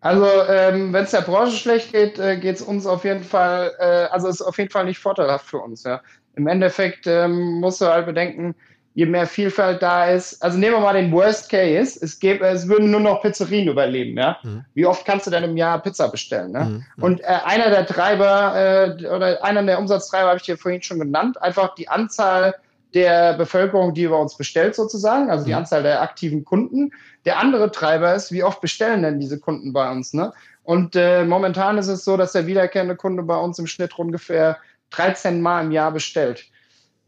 Also ähm, wenn es der Branche schlecht geht, äh, geht es uns auf jeden Fall, äh, also ist auf jeden Fall nicht vorteilhaft für uns. Ja. Im Endeffekt ähm, musst du halt bedenken, je mehr Vielfalt da ist. Also nehmen wir mal den Worst Case. Es, gäbe, es würden nur noch Pizzerien überleben. Ja? Mhm. Wie oft kannst du denn im Jahr Pizza bestellen? Ne? Mhm. mhm. Und äh, einer der Treiber äh, oder einer der Umsatztreiber habe ich dir vorhin schon genannt. Einfach die Anzahl der Bevölkerung, die über uns bestellt sozusagen, also die mhm. Anzahl der aktiven Kunden. Der andere Treiber ist, wie oft bestellen denn diese Kunden bei uns? Ne? Und äh, momentan ist es so, dass der wiederkehrende Kunde bei uns im Schnitt ungefähr 13 Mal im Jahr bestellt.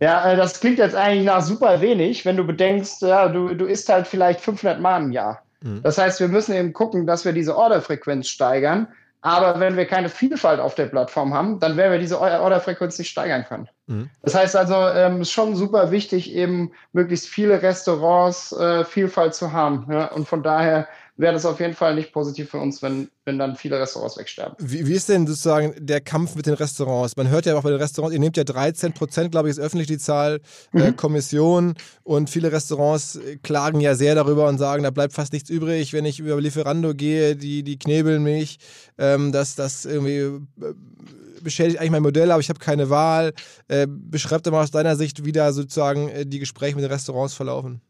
Ja, äh, das klingt jetzt eigentlich nach super wenig, wenn du bedenkst, ja, du, du isst halt vielleicht 500 Mal im Jahr. Mhm. Das heißt, wir müssen eben gucken, dass wir diese Orderfrequenz steigern. Aber wenn wir keine Vielfalt auf der Plattform haben, dann werden wir diese Orderfrequenz nicht steigern können. Mhm. Das heißt also, ähm, ist schon super wichtig, eben möglichst viele Restaurants, äh, Vielfalt zu haben. Ja? Und von daher wäre das auf jeden Fall nicht positiv für uns, wenn, wenn dann viele Restaurants wegsterben. Wie, wie ist denn sozusagen der Kampf mit den Restaurants? Man hört ja auch bei den Restaurants, ihr nehmt ja 13 Prozent, glaube ich, ist öffentlich die Zahl, äh, mhm. äh, Kommission und viele Restaurants äh, klagen ja sehr darüber und sagen, da bleibt fast nichts übrig, wenn ich über Lieferando gehe, die, die knebeln mich, ähm, dass das irgendwie äh, beschädigt eigentlich mein Modell, aber ich habe keine Wahl. Äh, beschreib doch mal aus deiner Sicht, wie da sozusagen äh, die Gespräche mit den Restaurants verlaufen.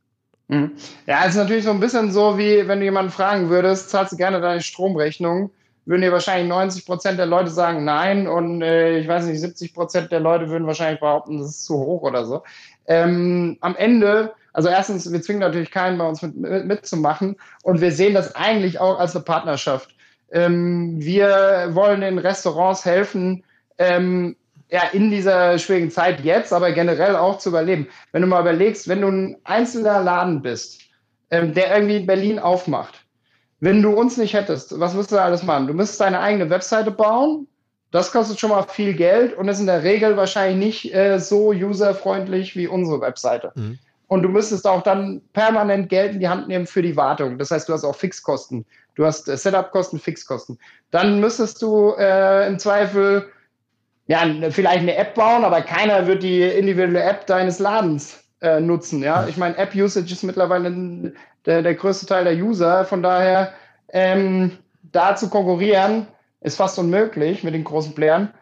Mhm. Ja, es ist natürlich so ein bisschen so, wie wenn du jemanden fragen würdest, zahlst du gerne deine Stromrechnung? Würden dir wahrscheinlich 90 Prozent der Leute sagen nein und äh, ich weiß nicht, 70 Prozent der Leute würden wahrscheinlich behaupten, das ist zu hoch oder so. Ähm, am Ende, also erstens, wir zwingen natürlich keinen bei uns mit, mit, mitzumachen und wir sehen das eigentlich auch als eine Partnerschaft. Ähm, wir wollen den Restaurants helfen, ähm, ja, in dieser schwierigen Zeit jetzt, aber generell auch zu überleben. Wenn du mal überlegst, wenn du ein einzelner Laden bist, ähm, der irgendwie in Berlin aufmacht, wenn du uns nicht hättest, was müsstest du alles machen? Du müsstest deine eigene Webseite bauen. Das kostet schon mal viel Geld und ist in der Regel wahrscheinlich nicht äh, so userfreundlich wie unsere Webseite. Mhm. Und du müsstest auch dann permanent Geld in die Hand nehmen für die Wartung. Das heißt, du hast auch Fixkosten. Du hast äh, Setup-Kosten, Fixkosten. Dann müsstest du äh, im Zweifel ja, vielleicht eine App bauen, aber keiner wird die individuelle App deines Ladens äh, nutzen. Ja, ich meine, App-Usage ist mittlerweile der, der größte Teil der User. Von daher, ähm, da zu konkurrieren, ist fast unmöglich mit den großen Playern.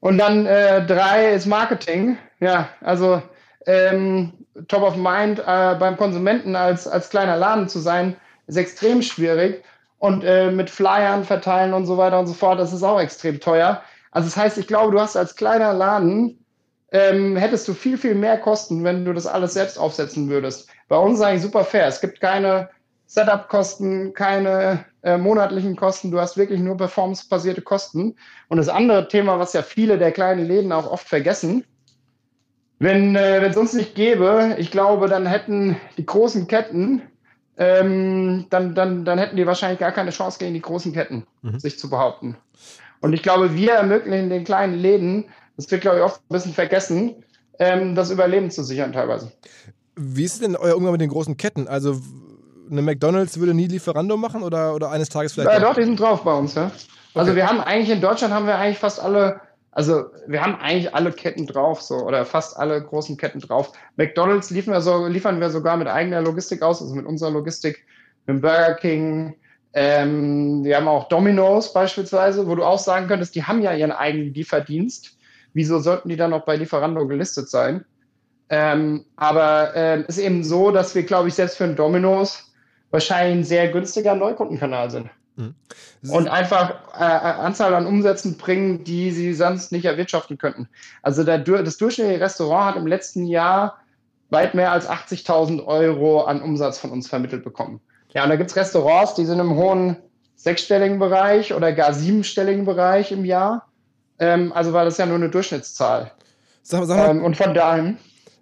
Und dann äh, drei ist Marketing. Ja, also ähm, top of mind äh, beim Konsumenten als, als kleiner Laden zu sein, ist extrem schwierig. Und äh, mit Flyern verteilen und so weiter und so fort, das ist auch extrem teuer. Also das heißt, ich glaube, du hast als kleiner Laden, ähm, hättest du viel, viel mehr Kosten, wenn du das alles selbst aufsetzen würdest. Bei uns ist eigentlich super fair. Es gibt keine Setup-Kosten, keine äh, monatlichen Kosten. Du hast wirklich nur performance-basierte Kosten. Und das andere Thema, was ja viele der kleinen Läden auch oft vergessen, wenn äh, es uns nicht gäbe, ich glaube, dann hätten die großen Ketten, ähm, dann, dann, dann hätten die wahrscheinlich gar keine Chance gegen die großen Ketten, mhm. sich zu behaupten. Und ich glaube, wir ermöglichen den kleinen Läden, das wird, glaube ich, oft ein bisschen vergessen, ähm, das Überleben zu sichern teilweise. Wie ist denn euer Umgang mit den großen Ketten? Also eine McDonalds würde nie Lieferando machen oder, oder eines Tages vielleicht? Ja, doch, die sind drauf bei uns, ja. Also okay. wir haben eigentlich in Deutschland haben wir eigentlich fast alle, also wir haben eigentlich alle Ketten drauf, so oder fast alle großen Ketten drauf. McDonalds liefern wir, so, liefern wir sogar mit eigener Logistik aus, also mit unserer Logistik, mit Burger King, ähm, wir haben auch Domino's beispielsweise, wo du auch sagen könntest, die haben ja ihren eigenen Lieferdienst. Wieso sollten die dann noch bei Lieferando gelistet sein? Ähm, aber äh, ist eben so, dass wir, glaube ich, selbst für einen Domino's wahrscheinlich ein sehr günstiger Neukundenkanal sind. Mhm. Und einfach äh, äh, Anzahl an Umsätzen bringen, die sie sonst nicht erwirtschaften könnten. Also der, das durchschnittliche Restaurant hat im letzten Jahr weit mehr als 80.000 Euro an Umsatz von uns vermittelt bekommen. Ja, und da gibt es Restaurants, die sind im hohen sechsstelligen Bereich oder gar siebenstelligen Bereich im Jahr. Ähm, also war das ja nur eine Durchschnittszahl. Sag, sag mal, ähm, und von daher.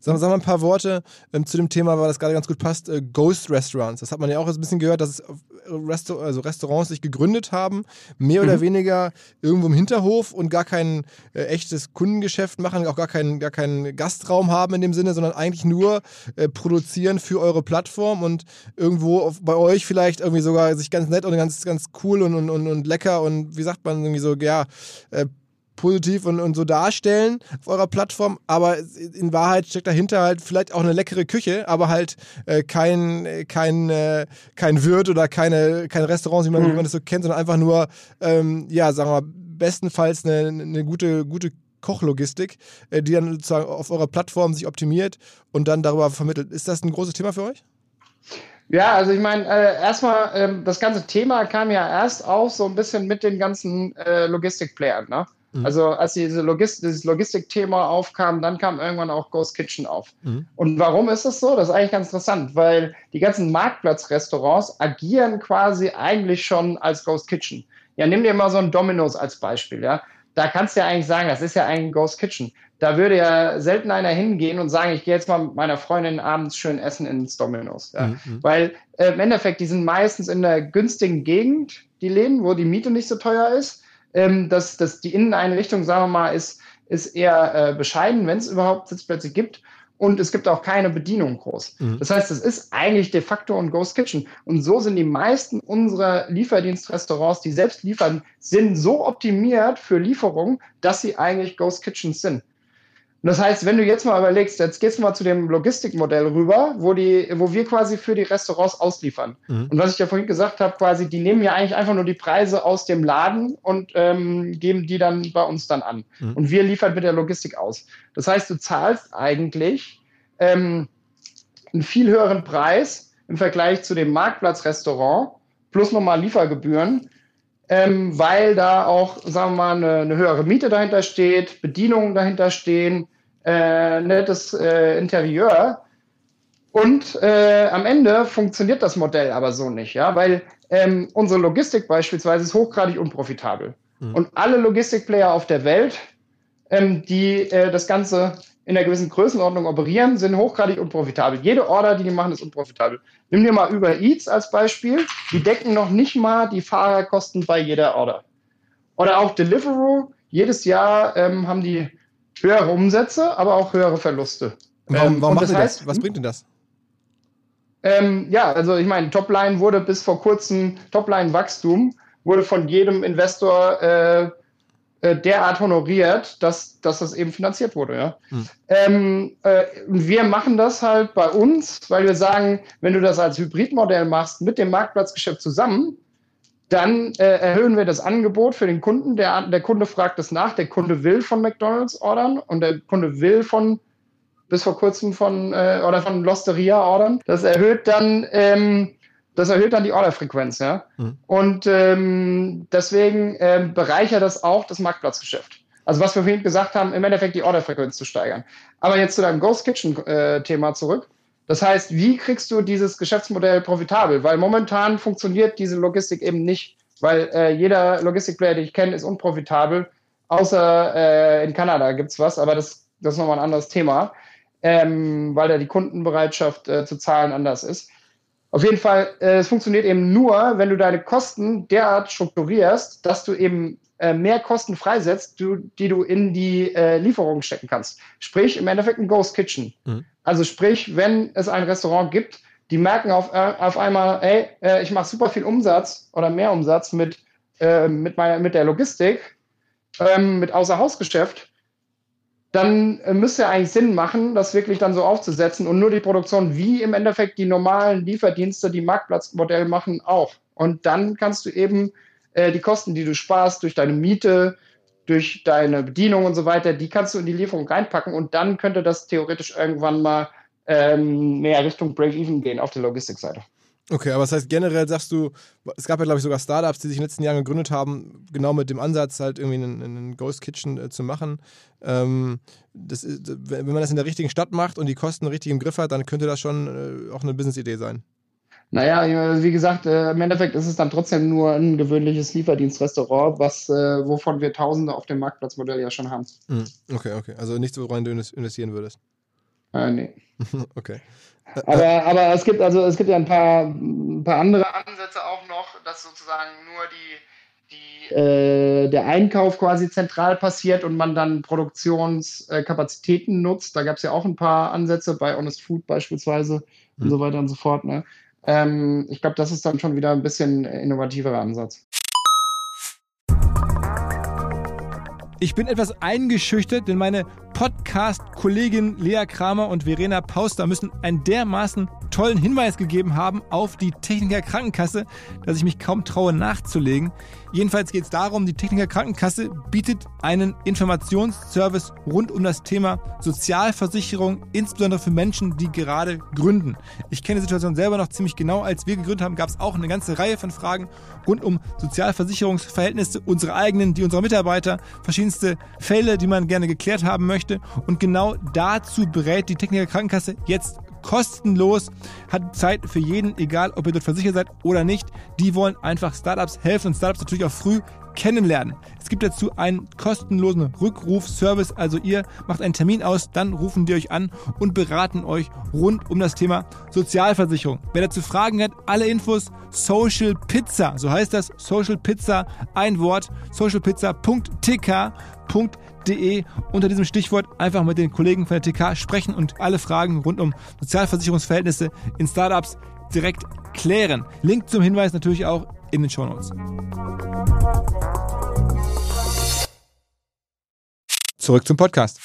Sag, sag mal ein paar Worte ähm, zu dem Thema, weil das gerade ganz gut passt. Äh, Ghost Restaurants. Das hat man ja auch ein bisschen gehört, dass es Restaur also Restaurants sich gegründet haben, mehr oder mhm. weniger irgendwo im Hinterhof und gar kein äh, echtes Kundengeschäft machen, auch gar keinen, gar keinen Gastraum haben in dem Sinne, sondern eigentlich nur äh, produzieren für eure Plattform und irgendwo auf, bei euch vielleicht irgendwie sogar sich ganz nett und ganz, ganz cool und, und, und lecker und wie sagt man irgendwie so, ja, äh, positiv und, und so darstellen auf eurer Plattform, aber in Wahrheit steckt dahinter halt vielleicht auch eine leckere Küche, aber halt äh, kein, kein, äh, kein Wirt oder keine, kein Restaurant, wie man, mhm. wie man das so kennt, sondern einfach nur, ähm, ja, sagen wir mal, bestenfalls eine, eine gute, gute Kochlogistik, äh, die dann sozusagen auf eurer Plattform sich optimiert und dann darüber vermittelt. Ist das ein großes Thema für euch? Ja, also ich meine, äh, erstmal, ähm, das ganze Thema kam ja erst auf so ein bisschen mit den ganzen äh, Logistikplayern, ne? Mhm. Also als diese Logist dieses Logistikthema aufkam, dann kam irgendwann auch Ghost Kitchen auf. Mhm. Und warum ist das so? Das ist eigentlich ganz interessant, weil die ganzen Marktplatzrestaurants agieren quasi eigentlich schon als Ghost Kitchen. Ja, nimm dir mal so ein Domino's als Beispiel, ja. Da kannst du ja eigentlich sagen, das ist ja eigentlich ein Ghost Kitchen. Da würde ja selten einer hingehen und sagen, ich gehe jetzt mal mit meiner Freundin abends schön essen ins Domino's. Ja. Mhm. Weil äh, im Endeffekt, die sind meistens in der günstigen Gegend, die Läden, wo die Miete nicht so teuer ist ähm, dass, dass die Inneneinrichtung, sagen wir mal, ist, ist eher äh, bescheiden, wenn es überhaupt Sitzplätze gibt. Und es gibt auch keine Bedienung groß. Mhm. Das heißt, es ist eigentlich de facto ein Ghost Kitchen. Und so sind die meisten unserer Lieferdienstrestaurants, die selbst liefern, sind so optimiert für Lieferung, dass sie eigentlich Ghost Kitchens sind. Und das heißt, wenn du jetzt mal überlegst, jetzt gehst du mal zu dem Logistikmodell rüber, wo, die, wo wir quasi für die Restaurants ausliefern. Mhm. Und was ich ja vorhin gesagt habe, quasi, die nehmen ja eigentlich einfach nur die Preise aus dem Laden und ähm, geben die dann bei uns dann an. Mhm. Und wir liefern mit der Logistik aus. Das heißt, du zahlst eigentlich ähm, einen viel höheren Preis im Vergleich zu dem Marktplatzrestaurant plus nochmal Liefergebühren, ähm, weil da auch, sagen wir mal, eine, eine höhere Miete dahinter steht, Bedienungen dahinter stehen, äh, nettes äh, Interieur. Und äh, am Ende funktioniert das Modell aber so nicht, ja, weil ähm, unsere Logistik beispielsweise ist hochgradig unprofitabel. Mhm. Und alle Logistikplayer auf der Welt, ähm, die äh, das Ganze in einer gewissen Größenordnung operieren, sind hochgradig unprofitabel. Jede Order, die die machen, ist unprofitabel. Nimm dir mal Uber Eats als Beispiel. Die decken noch nicht mal die Fahrerkosten bei jeder Order. Oder auch Deliveroo. Jedes Jahr ähm, haben die höhere Umsätze, aber auch höhere Verluste. Warum, ähm, warum das heißt, das? Was bringt denn das? Ähm, ja, also ich meine, Topline wurde bis vor kurzem, Topline-Wachstum wurde von jedem Investor äh, äh, derart honoriert, dass, dass das eben finanziert wurde. Ja? Hm. Ähm, äh, wir machen das halt bei uns, weil wir sagen, wenn du das als Hybridmodell machst mit dem Marktplatzgeschäft zusammen, dann äh, erhöhen wir das Angebot für den Kunden. Der, der Kunde fragt es nach. Der Kunde will von McDonalds ordern und der Kunde will von bis vor kurzem von äh, oder von Losteria ordern. Das erhöht dann ähm, das erhöht dann die Orderfrequenz, ja. Mhm. Und ähm, deswegen ähm, bereichert das auch das Marktplatzgeschäft. Also was wir vorhin gesagt haben, im Endeffekt die Orderfrequenz zu steigern. Aber jetzt zu deinem Ghost Kitchen-Thema äh, zurück. Das heißt, wie kriegst du dieses Geschäftsmodell profitabel? Weil momentan funktioniert diese Logistik eben nicht, weil äh, jeder Logistikplayer, den ich kenne, ist unprofitabel. Außer äh, in Kanada gibt's was, aber das, das ist nochmal ein anderes Thema, ähm, weil da die Kundenbereitschaft äh, zu zahlen anders ist. Auf jeden Fall, äh, es funktioniert eben nur, wenn du deine Kosten derart strukturierst, dass du eben äh, mehr Kosten freisetzt, du, die du in die äh, Lieferung stecken kannst. Sprich, im Endeffekt ein Ghost Kitchen. Mhm. Also sprich, wenn es ein Restaurant gibt, die merken auf, äh, auf einmal, ey, äh, ich mache super viel Umsatz oder mehr Umsatz mit, äh, mit, meiner, mit der Logistik, ähm, mit Außerhausgeschäft dann äh, müsste ja eigentlich Sinn machen, das wirklich dann so aufzusetzen und nur die Produktion wie im Endeffekt die normalen Lieferdienste, die Marktplatzmodell machen, auch. Und dann kannst du eben äh, die Kosten, die du sparst durch deine Miete, durch deine Bedienung und so weiter, die kannst du in die Lieferung reinpacken und dann könnte das theoretisch irgendwann mal ähm, mehr Richtung Break-Even gehen auf der Logistikseite. Okay, aber das heißt generell sagst du, es gab ja glaube ich sogar Startups, die sich in den letzten Jahren gegründet haben, genau mit dem Ansatz halt irgendwie einen, einen Ghost Kitchen äh, zu machen. Ähm, ist, wenn man das in der richtigen Stadt macht und die Kosten richtig im Griff hat, dann könnte das schon äh, auch eine Business-Idee sein. Naja, wie gesagt, äh, im Endeffekt ist es dann trotzdem nur ein gewöhnliches Lieferdienstrestaurant, was, äh, wovon wir Tausende auf dem Marktplatzmodell ja schon haben. Hm, okay, okay. Also nichts, woran du investieren würdest. Äh, nee. okay. Aber, aber es gibt also es gibt ja ein paar, ein paar andere Ansätze auch noch, dass sozusagen nur die, die äh, der Einkauf quasi zentral passiert und man dann Produktionskapazitäten nutzt. Da gab es ja auch ein paar Ansätze bei Honest Food beispielsweise mhm. und so weiter und so fort. Ne? Ähm, ich glaube, das ist dann schon wieder ein bisschen innovativerer Ansatz. Ich bin etwas eingeschüchtert, denn meine Podcast-Kollegin Lea Kramer und Verena Pauster müssen einen dermaßen tollen Hinweis gegeben haben auf die Techniker Krankenkasse, dass ich mich kaum traue nachzulegen. Jedenfalls geht es darum, die Techniker Krankenkasse bietet einen Informationsservice rund um das Thema Sozialversicherung, insbesondere für Menschen, die gerade gründen. Ich kenne die Situation selber noch ziemlich genau. Als wir gegründet haben, gab es auch eine ganze Reihe von Fragen rund um Sozialversicherungsverhältnisse, unsere eigenen, die unserer Mitarbeiter, verschiedenste Fälle, die man gerne geklärt haben möchte. Und genau dazu berät die Techniker Krankenkasse jetzt kostenlos, hat Zeit für jeden, egal ob ihr dort versichert seid oder nicht. Die wollen einfach Startups helfen und Startups natürlich auch früh kennenlernen. Es gibt dazu einen kostenlosen Rückrufservice, also ihr macht einen Termin aus, dann rufen die euch an und beraten euch rund um das Thema Sozialversicherung. Wer dazu Fragen hat, alle Infos Social Pizza, so heißt das Social Pizza, ein Wort, socialpizza.tk.de de unter diesem Stichwort einfach mit den Kollegen von der TK sprechen und alle Fragen rund um Sozialversicherungsverhältnisse in Startups direkt klären. Link zum Hinweis natürlich auch in den Show Notes. Zurück zum Podcast.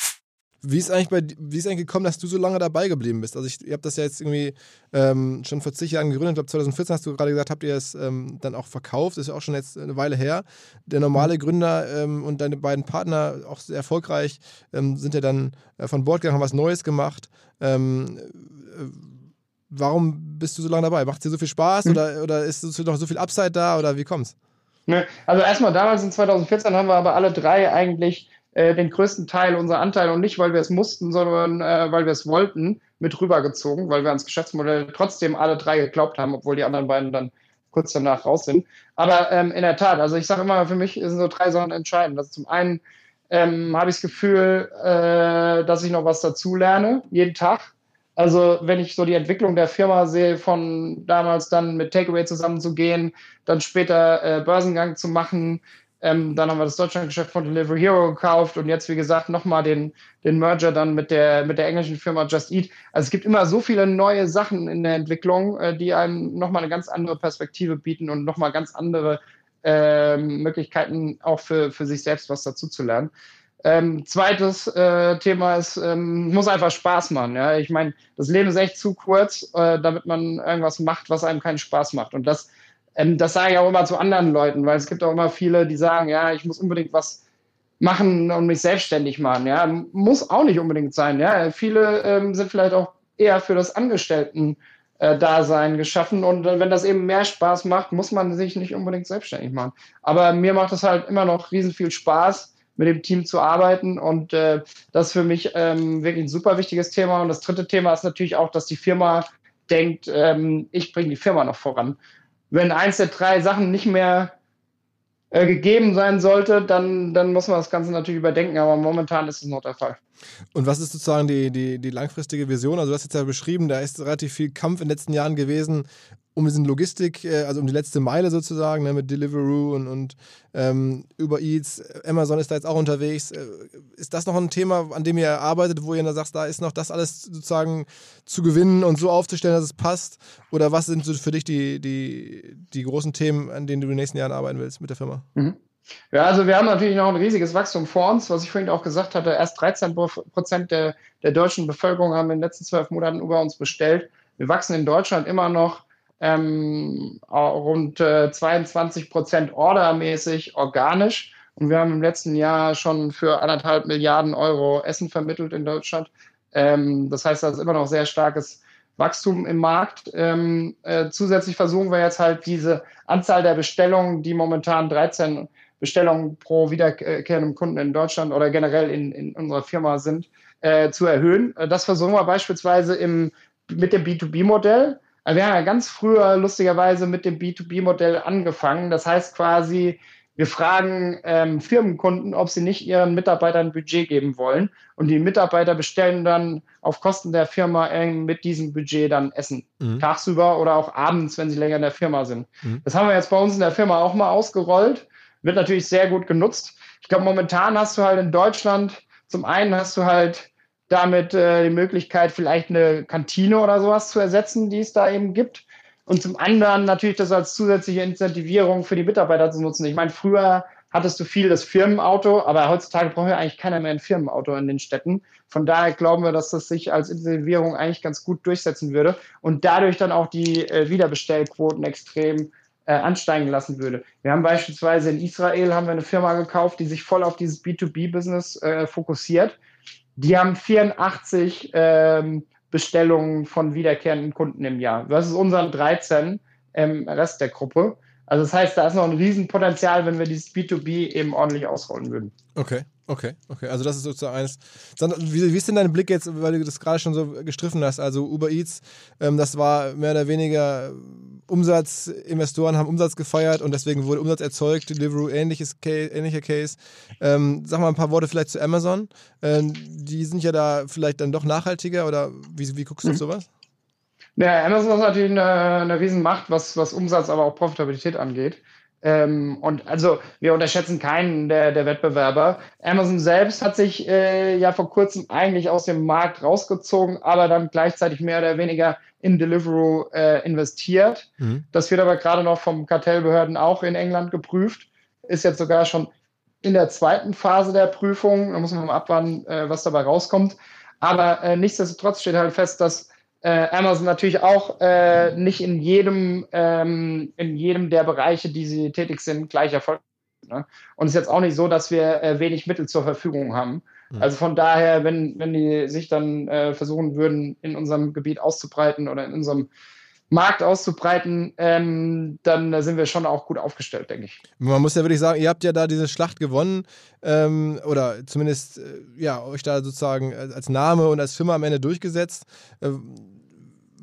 Wie ist eigentlich bei, wie ist eigentlich gekommen, dass du so lange dabei geblieben bist? Also ich, ihr habt das ja jetzt irgendwie ähm, schon vor zig Jahren gegründet. Ich glaube 2014 hast du gerade gesagt, habt ihr es ähm, dann auch verkauft. Das ist ja auch schon jetzt eine Weile her. Der normale mhm. Gründer ähm, und deine beiden Partner, auch sehr erfolgreich, ähm, sind ja dann äh, von Bord gegangen, haben was Neues gemacht. Ähm, äh, warum bist du so lange dabei? Macht es dir so viel Spaß mhm. oder, oder ist noch so viel Upside da oder wie kommt's? Ne, also erstmal damals in 2014 haben wir aber alle drei eigentlich äh, den größten Teil unserer Anteile und nicht, weil wir es mussten, sondern äh, weil wir es wollten, mit rübergezogen, weil wir ans Geschäftsmodell trotzdem alle drei geglaubt haben, obwohl die anderen beiden dann kurz danach raus sind. Aber ähm, in der Tat, also ich sage immer, für mich sind so drei Sachen entscheidend. Also zum einen ähm, habe ich das Gefühl, äh, dass ich noch was dazu lerne, jeden Tag. Also wenn ich so die Entwicklung der Firma sehe, von damals dann mit Takeaway zusammenzugehen, dann später äh, Börsengang zu machen, ähm, dann haben wir das Deutschlandgeschäft von Delivery Hero gekauft und jetzt, wie gesagt, nochmal den, den Merger dann mit der, mit der englischen Firma Just Eat. Also es gibt immer so viele neue Sachen in der Entwicklung, äh, die einem nochmal eine ganz andere Perspektive bieten und nochmal ganz andere äh, Möglichkeiten auch für, für sich selbst was dazu zu lernen. Ähm, zweites äh, Thema ist, ähm, muss einfach Spaß machen. Ja? Ich meine, das Leben ist echt zu kurz, äh, damit man irgendwas macht, was einem keinen Spaß macht. Und das ähm, das sage ich auch immer zu anderen Leuten, weil es gibt auch immer viele, die sagen, ja, ich muss unbedingt was machen und mich selbstständig machen. Ja, muss auch nicht unbedingt sein. Ja, viele ähm, sind vielleicht auch eher für das Angestellten-Dasein geschaffen und äh, wenn das eben mehr Spaß macht, muss man sich nicht unbedingt selbstständig machen. Aber mir macht es halt immer noch riesen viel Spaß, mit dem Team zu arbeiten und äh, das ist für mich ähm, wirklich ein super wichtiges Thema. Und das dritte Thema ist natürlich auch, dass die Firma denkt, ähm, ich bringe die Firma noch voran wenn eins der drei Sachen nicht mehr äh, gegeben sein sollte, dann, dann muss man das Ganze natürlich überdenken, aber momentan ist es noch der Fall. Und was ist sozusagen die, die, die langfristige Vision? Also du hast jetzt ja beschrieben, da ist relativ viel Kampf in den letzten Jahren gewesen, um diesen Logistik, äh, also um die letzte Meile sozusagen, ne, mit Deliveroo und, und ähm, Uber Eats, Amazon ist da jetzt auch unterwegs. Äh, ist das noch ein Thema, an dem ihr arbeitet, wo ihr da sagt, da ist noch das alles sozusagen zu gewinnen und so aufzustellen, dass es passt? Oder was sind so für dich die, die, die großen Themen, an denen du in den nächsten Jahren arbeiten willst mit der Firma? Mhm. Ja, also wir haben natürlich noch ein riesiges Wachstum vor uns, was ich vorhin auch gesagt hatte. Erst 13 Prozent der, der deutschen Bevölkerung haben in den letzten zwölf Monaten über uns bestellt. Wir wachsen in Deutschland immer noch ähm, rund äh, 22 Prozent ordermäßig organisch. Und wir haben im letzten Jahr schon für anderthalb Milliarden Euro Essen vermittelt in Deutschland. Ähm, das heißt, da ist immer noch sehr starkes Wachstum im Markt. Ähm, äh, zusätzlich versuchen wir jetzt halt diese Anzahl der Bestellungen, die momentan 13 Bestellungen pro wiederkehrenden Kunden in Deutschland oder generell in, in unserer Firma sind, äh, zu erhöhen. Äh, das versuchen wir beispielsweise im, mit dem B2B-Modell. Also wir haben ja ganz früher lustigerweise mit dem B2B-Modell angefangen. Das heißt quasi, wir fragen ähm, Firmenkunden, ob sie nicht ihren Mitarbeitern ein Budget geben wollen. Und die Mitarbeiter bestellen dann auf Kosten der Firma mit diesem Budget dann Essen. Mhm. Tagsüber oder auch abends, wenn sie länger in der Firma sind. Mhm. Das haben wir jetzt bei uns in der Firma auch mal ausgerollt. Wird natürlich sehr gut genutzt. Ich glaube, momentan hast du halt in Deutschland, zum einen hast du halt damit äh, die Möglichkeit, vielleicht eine Kantine oder sowas zu ersetzen, die es da eben gibt. Und zum anderen natürlich das als zusätzliche Incentivierung für die Mitarbeiter zu nutzen. Ich meine, früher hattest du viel das Firmenauto, aber heutzutage braucht ja eigentlich keiner mehr ein Firmenauto in den Städten. Von daher glauben wir, dass das sich als Incentivierung eigentlich ganz gut durchsetzen würde und dadurch dann auch die äh, Wiederbestellquoten extrem äh, ansteigen lassen würde. Wir haben beispielsweise in Israel haben wir eine Firma gekauft, die sich voll auf dieses B2B-Business äh, fokussiert die haben 84 ähm, Bestellungen von wiederkehrenden Kunden im Jahr. Das ist unseren 13 im Rest der Gruppe. Also das heißt, da ist noch ein Riesenpotenzial, wenn wir dieses B2B eben ordentlich ausrollen würden. Okay. Okay, okay. Also das ist sozusagen eines. Wie, wie ist denn dein Blick jetzt, weil du das gerade schon so gestriffen hast? Also Uber Eats, ähm, das war mehr oder weniger Umsatz, Investoren haben Umsatz gefeiert und deswegen wurde Umsatz erzeugt, Deliveroo ähnliches Case, ähnlicher Case. Ähm, sag mal ein paar Worte vielleicht zu Amazon. Ähm, die sind ja da vielleicht dann doch nachhaltiger oder wie, wie guckst du auf mhm. sowas? Ja, Amazon ist natürlich eine, eine Riesenmacht, was, was Umsatz, aber auch Profitabilität angeht. Ähm, und also wir unterschätzen keinen der, der Wettbewerber. Amazon selbst hat sich äh, ja vor kurzem eigentlich aus dem Markt rausgezogen, aber dann gleichzeitig mehr oder weniger in Deliveroo äh, investiert. Mhm. Das wird aber gerade noch vom Kartellbehörden auch in England geprüft. Ist jetzt sogar schon in der zweiten Phase der Prüfung. Da muss man mal abwarten, äh, was dabei rauskommt. Aber äh, nichtsdestotrotz steht halt fest, dass äh, Amazon natürlich auch äh, nicht in jedem, ähm, in jedem der Bereiche, die sie tätig sind, gleich erfolgreich. Ne? Und es ist jetzt auch nicht so, dass wir äh, wenig Mittel zur Verfügung haben. Mhm. Also von daher, wenn, wenn die sich dann äh, versuchen würden, in unserem Gebiet auszubreiten oder in unserem Markt auszubreiten, ähm, dann sind wir schon auch gut aufgestellt, denke ich. Man muss ja wirklich sagen, ihr habt ja da diese Schlacht gewonnen ähm, oder zumindest äh, ja euch da sozusagen als Name und als Firma am Ende durchgesetzt. Äh,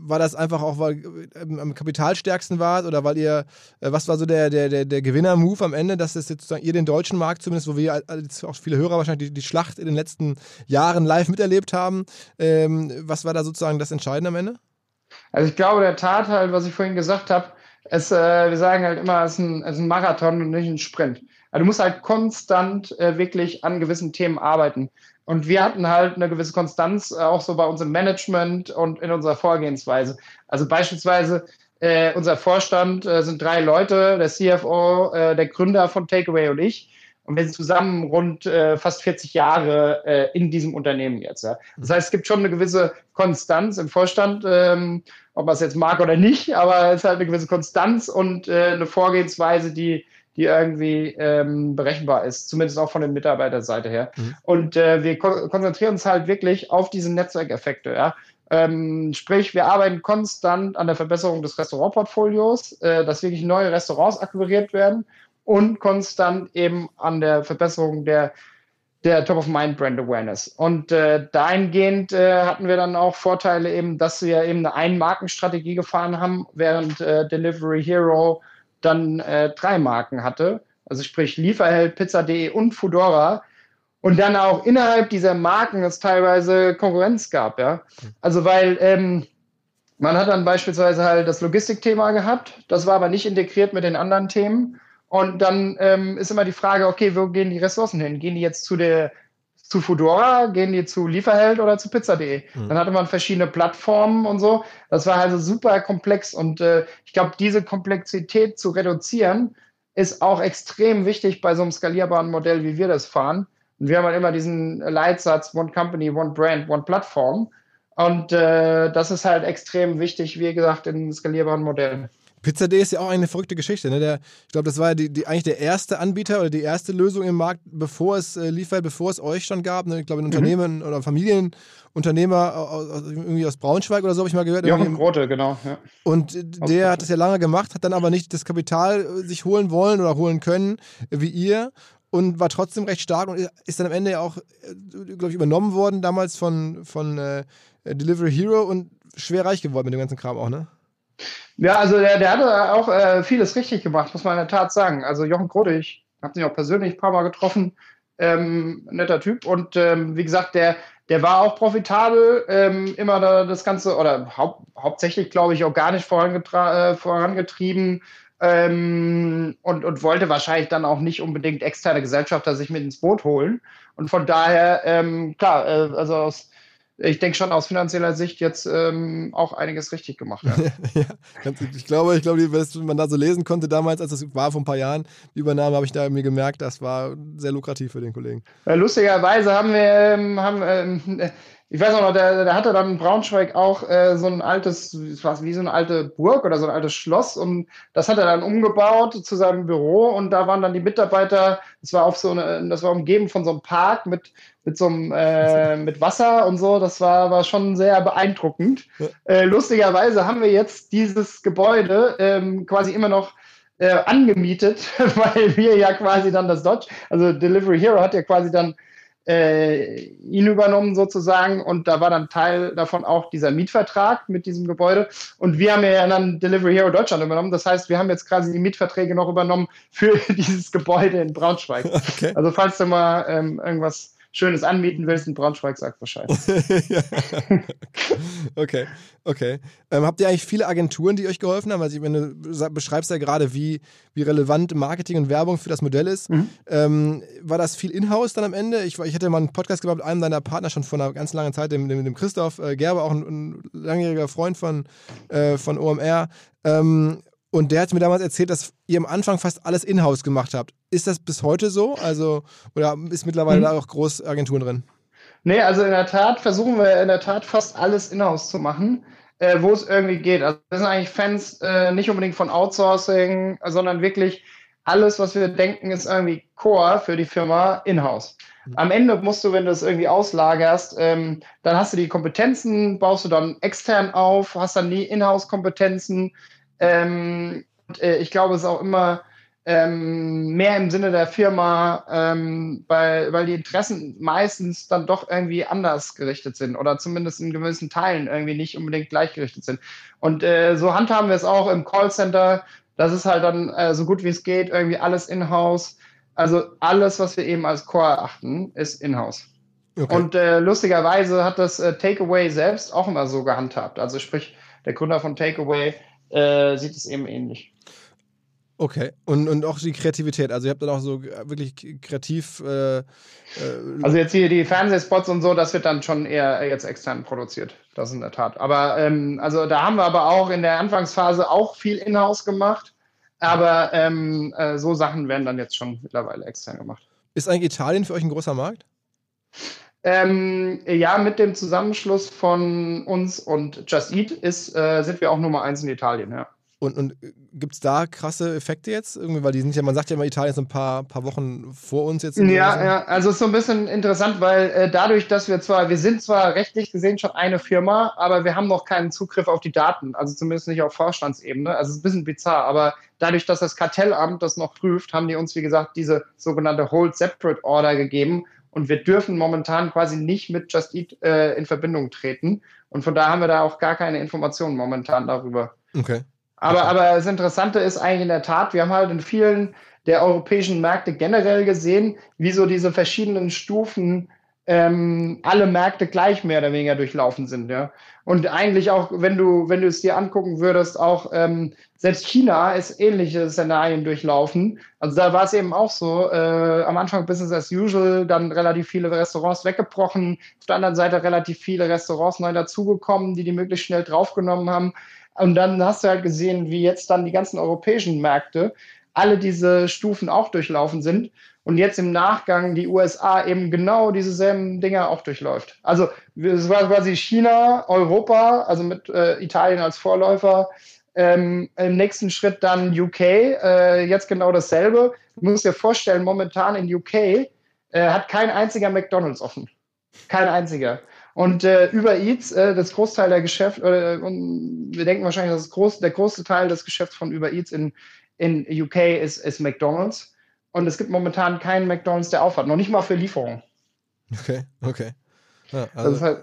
war das einfach auch, weil ähm, am kapitalstärksten wart oder weil ihr, äh, was war so der, der, der, der Gewinner-Move am Ende, dass es jetzt sozusagen ihr den deutschen Markt zumindest, wo wir als auch viele Hörer wahrscheinlich die, die Schlacht in den letzten Jahren live miterlebt haben, ähm, was war da sozusagen das Entscheidende am Ende? Also ich glaube, der Tat halt, was ich vorhin gesagt habe, es, äh, wir sagen halt immer, es ist, ein, es ist ein Marathon und nicht ein Sprint. Also du musst halt konstant äh, wirklich an gewissen Themen arbeiten. Und wir hatten halt eine gewisse Konstanz, äh, auch so bei unserem Management und in unserer Vorgehensweise. Also beispielsweise äh, unser Vorstand äh, sind drei Leute, der CFO, äh, der Gründer von Takeaway und ich. Und wir sind zusammen rund äh, fast 40 Jahre äh, in diesem Unternehmen jetzt. Ja. Das heißt, es gibt schon eine gewisse Konstanz im Vorstand, ähm, ob man es jetzt mag oder nicht, aber es ist halt eine gewisse Konstanz und äh, eine Vorgehensweise, die, die irgendwie ähm, berechenbar ist, zumindest auch von der Mitarbeiterseite her. Mhm. Und äh, wir ko konzentrieren uns halt wirklich auf diese Netzwerkeffekte. Ja. Ähm, sprich, wir arbeiten konstant an der Verbesserung des Restaurantportfolios, äh, dass wirklich neue Restaurants akquiriert werden und konstant eben an der Verbesserung der, der Top-of-Mind-Brand Awareness. Und äh, dahingehend äh, hatten wir dann auch Vorteile eben, dass wir eben eine Ein-Marken-Strategie gefahren haben, während äh, Delivery Hero dann äh, drei Marken hatte. Also sprich Lieferheld, Pizza.de und Foodora. Und dann auch innerhalb dieser Marken es teilweise Konkurrenz gab, ja. Also weil ähm, man hat dann beispielsweise halt das Logistikthema gehabt, das war aber nicht integriert mit den anderen Themen. Und dann ähm, ist immer die Frage, okay, wo gehen die Ressourcen hin? Gehen die jetzt zu der zu Fudora, gehen die zu Lieferheld oder zu Pizza.de. Mhm. Dann hatte man verschiedene Plattformen und so. Das war also super komplex und äh, ich glaube, diese Komplexität zu reduzieren ist auch extrem wichtig bei so einem skalierbaren Modell, wie wir das fahren. Und wir haben halt immer diesen Leitsatz One Company, One Brand, One Plattform. Und äh, das ist halt extrem wichtig, wie gesagt, in skalierbaren Modellen. Pizza D ist ja auch eine verrückte Geschichte. Ne? Der, ich glaube, das war die, die, eigentlich der erste Anbieter oder die erste Lösung im Markt, bevor es äh, Lieferheld, bevor es euch schon gab. Ne? Ich glaube, ein mhm. Unternehmen oder Familienunternehmer aus, irgendwie aus Braunschweig oder so habe ich mal gehört. Jochen Grote, genau. Ja. Und der hat es ja lange gemacht, hat dann aber nicht das Kapital äh, sich holen wollen oder holen können wie ihr und war trotzdem recht stark und ist dann am Ende ja auch, äh, glaube ich, übernommen worden damals von, von äh, Delivery Hero und schwer reich geworden mit dem ganzen Kram auch, ne? Ja, also der, der hatte auch äh, vieles richtig gemacht, muss man in der Tat sagen. Also Jochen Grode, ich habe ihn auch persönlich ein paar Mal getroffen, ähm, netter Typ und ähm, wie gesagt, der, der war auch profitabel, ähm, immer da das Ganze, oder hau hauptsächlich, glaube ich, organisch äh, vorangetrieben ähm, und, und wollte wahrscheinlich dann auch nicht unbedingt externe Gesellschafter sich mit ins Boot holen. Und von daher, ähm, klar, äh, also aus ich denke schon aus finanzieller Sicht jetzt ähm, auch einiges richtig gemacht. Ja. ja, ich glaube, ich glaube, was man da so lesen konnte damals, als es war vor ein paar Jahren, die Übernahme, habe ich da mir gemerkt, das war sehr lukrativ für den Kollegen. Lustigerweise haben wir, ähm, haben, ähm, ich weiß auch noch, der, der hatte dann in Braunschweig auch äh, so ein altes, was wie so eine alte Burg oder so ein altes Schloss und das hat er dann umgebaut zu seinem Büro und da waren dann die Mitarbeiter, das war auf so eine, das war umgeben von so einem Park mit mit so einem äh, mit Wasser und so, das war, war schon sehr beeindruckend. Ja. Äh, lustigerweise haben wir jetzt dieses Gebäude ähm, quasi immer noch äh, angemietet, weil wir ja quasi dann das Dodge, also Delivery Hero hat ja quasi dann äh, ihn übernommen sozusagen und da war dann Teil davon auch dieser Mietvertrag mit diesem Gebäude und wir haben ja dann Delivery Hero Deutschland übernommen. Das heißt, wir haben jetzt quasi die Mietverträge noch übernommen für dieses Gebäude in Braunschweig. Okay. Also falls du mal ähm, irgendwas Schönes anmieten willst in Braunschweig, sag Bescheid. okay, okay. Ähm, habt ihr eigentlich viele Agenturen, die euch geholfen haben? Also, wenn du beschreibst ja gerade, wie, wie relevant Marketing und Werbung für das Modell ist. Mhm. Ähm, war das viel Inhouse dann am Ende? Ich, ich hatte mal einen Podcast gemacht mit einem deiner Partner schon vor einer ganz langen Zeit, dem, dem, dem Christoph äh, Gerber, auch ein, ein langjähriger Freund von, äh, von OMR. Ähm, und der hat mir damals erzählt, dass ihr am Anfang fast alles in-house gemacht habt. Ist das bis heute so? Also, oder ist mittlerweile mhm. da auch Großagenturen drin? Nee, also in der Tat versuchen wir in der Tat fast alles in-house zu machen, äh, wo es irgendwie geht. Also wir sind eigentlich Fans äh, nicht unbedingt von Outsourcing, sondern wirklich alles, was wir denken, ist irgendwie Core für die Firma in-house. Mhm. Am Ende musst du, wenn du es irgendwie auslagerst, ähm, dann hast du die Kompetenzen, baust du dann extern auf, hast dann die In-house-Kompetenzen ähm, und, äh, ich glaube, es ist auch immer ähm, mehr im Sinne der Firma, ähm, weil, weil die Interessen meistens dann doch irgendwie anders gerichtet sind oder zumindest in gewissen Teilen irgendwie nicht unbedingt gleichgerichtet sind. Und äh, so handhaben wir es auch im Callcenter. Das ist halt dann äh, so gut wie es geht, irgendwie alles in-house. Also alles, was wir eben als Core erachten, ist in-house. Okay. Und äh, lustigerweise hat das äh, Takeaway selbst auch immer so gehandhabt. Also sprich, der Gründer von Takeaway äh, sieht es eben ähnlich. Okay, und, und auch die Kreativität. Also ihr habt dann auch so wirklich kreativ. Äh, äh also jetzt hier die Fernsehspots und so, das wird dann schon eher jetzt extern produziert. Das in der Tat. Aber ähm, also da haben wir aber auch in der Anfangsphase auch viel in-house gemacht. Aber ähm, äh, so Sachen werden dann jetzt schon mittlerweile extern gemacht. Ist eigentlich Italien für euch ein großer Markt? Ähm, ja, mit dem Zusammenschluss von uns und Just Eat ist, äh, sind wir auch Nummer eins in Italien, ja. Und, und gibt es da krasse Effekte jetzt? Irgendwie, weil die sind ja, man sagt ja immer, Italien ist ein paar, paar Wochen vor uns jetzt. Ja, ja, also es ist so ein bisschen interessant, weil äh, dadurch, dass wir zwar, wir sind zwar rechtlich gesehen schon eine Firma, aber wir haben noch keinen Zugriff auf die Daten, also zumindest nicht auf Vorstandsebene. Also es ist ein bisschen bizarr, aber dadurch, dass das Kartellamt das noch prüft, haben die uns, wie gesagt, diese sogenannte Hold Separate Order gegeben und wir dürfen momentan quasi nicht mit Just Eat äh, in Verbindung treten. Und von daher haben wir da auch gar keine Informationen momentan darüber. Okay. Aber, okay. aber das Interessante ist eigentlich in der Tat, wir haben halt in vielen der europäischen Märkte generell gesehen, wie so diese verschiedenen Stufen ähm, alle Märkte gleich mehr oder weniger durchlaufen sind, ja. Und eigentlich auch, wenn du, wenn du es dir angucken würdest, auch ähm, selbst China ist ähnliche Szenarien durchlaufen. Also da war es eben auch so, äh, am Anfang Business as usual, dann relativ viele Restaurants weggebrochen, auf der anderen Seite relativ viele Restaurants neu dazugekommen, die die möglichst schnell draufgenommen haben. Und dann hast du halt gesehen, wie jetzt dann die ganzen europäischen Märkte alle diese Stufen auch durchlaufen sind und jetzt im Nachgang die USA eben genau dieselben Dinge auch durchläuft. Also es war quasi China, Europa, also mit äh, Italien als Vorläufer, Ähm, Im nächsten Schritt dann UK, äh, jetzt genau dasselbe. Du musst dir vorstellen, momentan in UK äh, hat kein einziger McDonalds offen. Kein einziger. Und äh, Uber Eats, äh, das Großteil der Geschäft, und wir denken wahrscheinlich, dass groß, der große Teil des Geschäfts von Uber Eats in, in UK ist, ist McDonalds. Und es gibt momentan keinen McDonalds, der aufhat, noch nicht mal für Lieferung. Okay, okay. Ja, also halt,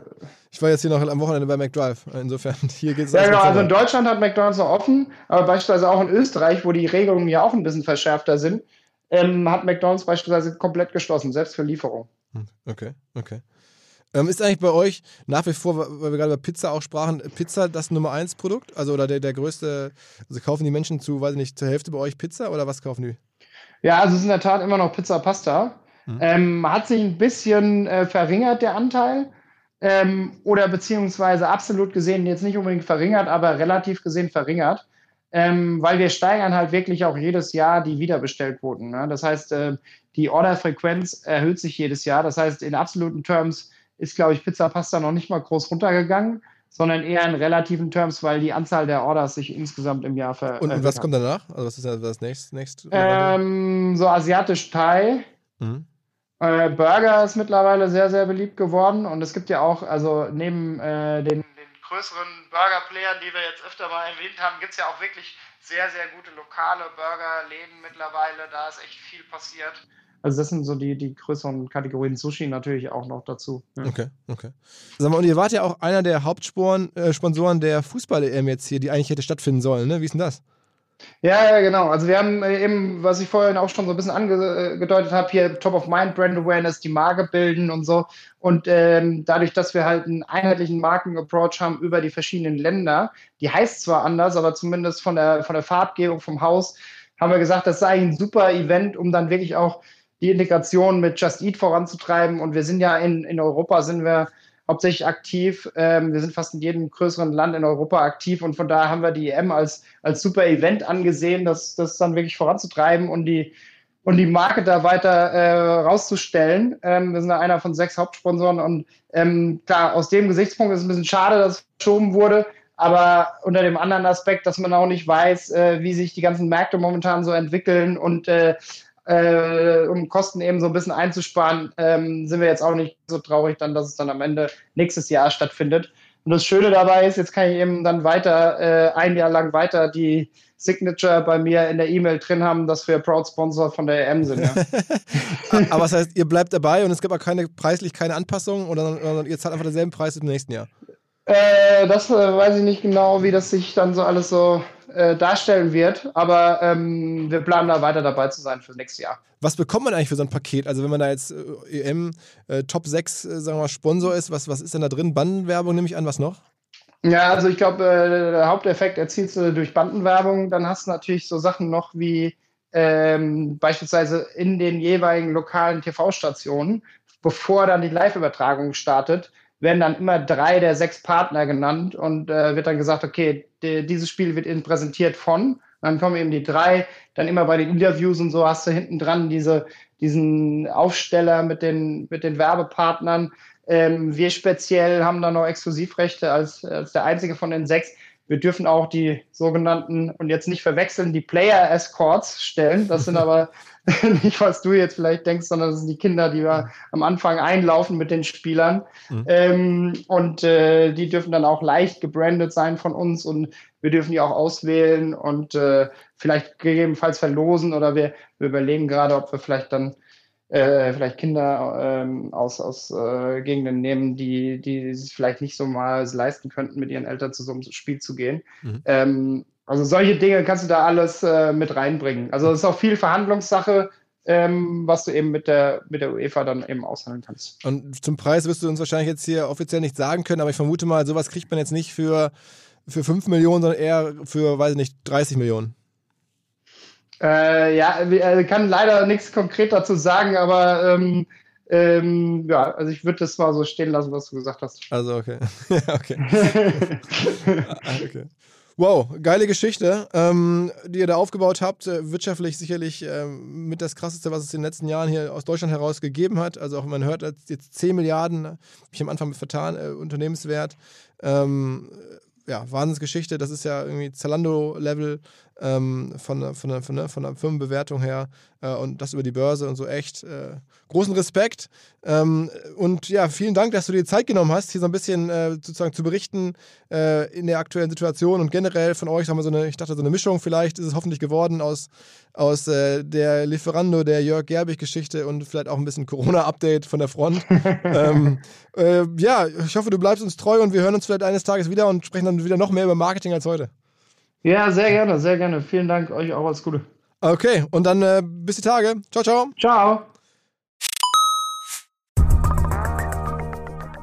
ich war jetzt hier noch am Wochenende bei McDrive. Insofern, hier geht es. Ja, genau. Also in Deutschland hat McDonalds noch offen, aber beispielsweise auch in Österreich, wo die Regelungen ja auch ein bisschen verschärfter sind, ähm, hat McDonalds beispielsweise komplett geschlossen, selbst für Lieferung. Hm, okay, okay. Ähm, ist eigentlich bei euch nach wie vor, weil wir gerade über Pizza auch sprachen, Pizza das Nummer 1 Produkt? Also oder der, der größte, also kaufen die Menschen zu, weiß ich nicht, zur Hälfte bei euch Pizza oder was kaufen die? Ja, also es ist in der Tat immer noch Pizza Pasta. Mhm. Ähm, hat sich ein bisschen äh, verringert, der Anteil. Ähm, oder beziehungsweise absolut gesehen jetzt nicht unbedingt verringert, aber relativ gesehen verringert. Ähm, weil wir steigern halt wirklich auch jedes Jahr die Wiederbestellquoten. Ne? Das heißt, äh, die Orderfrequenz erhöht sich jedes Jahr. Das heißt, in absoluten Terms ist, glaube ich, Pizza Pasta noch nicht mal groß runtergegangen, sondern eher in relativen Terms, weil die Anzahl der Orders sich insgesamt im Jahr ver. Und, und was kommt danach? Also was ist das nächste? Nächst, ähm, so asiatisch Thai. Mhm. Äh, Burger ist mittlerweile sehr, sehr beliebt geworden und es gibt ja auch, also neben äh, den, den, größeren Burger-Playern, die wir jetzt öfter mal erwähnt haben, gibt es ja auch wirklich sehr, sehr gute lokale Burgerläden mittlerweile. Da ist echt viel passiert. Also das sind so die, die größeren Kategorien. Sushi natürlich auch noch dazu. Ja. Okay, okay. Sag mal, und ihr wart ja auch einer der Hauptsponsoren äh, der Fußball-EM jetzt hier, die eigentlich hätte stattfinden sollen, ne? Wie ist denn das? Ja, ja, genau. Also wir haben äh, eben, was ich vorhin auch schon so ein bisschen angedeutet habe, hier Top of Mind Brand Awareness, die Marke bilden und so. Und ähm, dadurch, dass wir halt einen einheitlichen Marken-Approach haben über die verschiedenen Länder, die heißt zwar anders, aber zumindest von der, von der Farbgebung vom Haus, haben wir gesagt, das sei ein super Event, um dann wirklich auch die Integration mit Just Eat voranzutreiben. Und wir sind ja in, in Europa, sind wir hauptsächlich aktiv. Ähm, wir sind fast in jedem größeren Land in Europa aktiv und von daher haben wir die EM als, als super Event angesehen, das, das dann wirklich voranzutreiben und die, und die Marke da weiter äh, rauszustellen. Ähm, wir sind da einer von sechs Hauptsponsoren und ähm, klar, aus dem Gesichtspunkt ist es ein bisschen schade, dass es verschoben wurde. Aber unter dem anderen Aspekt, dass man auch nicht weiß, äh, wie sich die ganzen Märkte momentan so entwickeln und äh, äh, um Kosten eben so ein bisschen einzusparen, ähm, sind wir jetzt auch nicht so traurig dann, dass es dann am Ende nächstes Jahr stattfindet. Und das Schöne dabei ist, jetzt kann ich eben dann weiter, äh, ein Jahr lang weiter die Signature bei mir in der E-Mail drin haben, dass wir Proud Sponsor von der EM sind. Ja. Aber das heißt, ihr bleibt dabei und es gibt auch keine preislich keine Anpassungen oder, oder ihr zahlt einfach denselben Preis im nächsten Jahr? Äh, das äh, weiß ich nicht genau, wie das sich dann so alles so äh, darstellen wird, aber ähm, wir planen da weiter dabei zu sein für nächstes Jahr. Was bekommt man eigentlich für so ein Paket? Also wenn man da jetzt äh, EM äh, Top 6, äh, sagen wir mal, Sponsor ist, was, was ist denn da drin? Bandenwerbung nehme ich an, was noch? Ja, also ich glaube, der Haupteffekt erzielst du durch Bandenwerbung. Dann hast du natürlich so Sachen noch wie ähm, beispielsweise in den jeweiligen lokalen TV-Stationen, bevor dann die Live-Übertragung startet, werden dann immer drei der sechs Partner genannt und äh, wird dann gesagt, okay, die, dieses Spiel wird Ihnen präsentiert von. Dann kommen eben die drei, dann immer bei den Interviews und so hast du hinten dran diese, diesen Aufsteller mit den, mit den Werbepartnern. Ähm, wir speziell haben da noch Exklusivrechte als, als der einzige von den sechs. Wir dürfen auch die sogenannten, und jetzt nicht verwechseln, die Player Escorts stellen. Das sind aber nicht, was du jetzt vielleicht denkst, sondern das sind die Kinder, die wir am Anfang einlaufen mit den Spielern. Mhm. Ähm, und äh, die dürfen dann auch leicht gebrandet sein von uns und wir dürfen die auch auswählen und äh, vielleicht gegebenenfalls verlosen oder wir, wir überlegen gerade, ob wir vielleicht dann äh, vielleicht Kinder ähm, aus, aus äh, Gegenden nehmen, die, die es vielleicht nicht so mal leisten könnten, mit ihren Eltern zu so einem Spiel zu gehen. Mhm. Ähm, also solche Dinge kannst du da alles äh, mit reinbringen. Also es ist auch viel Verhandlungssache, ähm, was du eben mit der, mit der UEFA dann eben aushandeln kannst. Und zum Preis wirst du uns wahrscheinlich jetzt hier offiziell nicht sagen können, aber ich vermute mal, sowas kriegt man jetzt nicht für, für 5 Millionen, sondern eher für, weiß ich nicht, 30 Millionen. Äh, ja, ich äh, kann leider nichts konkret dazu sagen, aber ähm, ähm, ja, also ich würde das mal so stehen lassen, was du gesagt hast. Also okay. okay. Ah, okay. Wow, geile Geschichte, ähm, die ihr da aufgebaut habt. Äh, wirtschaftlich sicherlich ähm, mit das Krasseste, was es in den letzten Jahren hier aus Deutschland heraus gegeben hat. Also auch man hört jetzt 10 Milliarden, habe ich am Anfang mit vertan, äh, Unternehmenswert. Ähm, ja, Wahnsinnsgeschichte. Das ist ja irgendwie Zalando-Level ähm, von, der, von, von, der, von der Firmenbewertung her äh, und das über die Börse und so echt. Äh, großen Respekt. Ähm, und ja, vielen Dank, dass du dir Zeit genommen hast, hier so ein bisschen äh, sozusagen zu berichten äh, in der aktuellen Situation und generell von euch haben wir so eine, ich dachte, so eine Mischung vielleicht ist es hoffentlich geworden aus, aus äh, der Lieferando, der Jörg Gerbig-Geschichte und vielleicht auch ein bisschen Corona-Update von der Front. ähm, äh, ja, ich hoffe, du bleibst uns treu und wir hören uns vielleicht eines Tages wieder und sprechen dann wieder noch mehr über Marketing als heute. Ja, sehr gerne, sehr gerne. Vielen Dank, euch auch alles Gute. Okay, und dann äh, bis die Tage. Ciao, ciao. Ciao.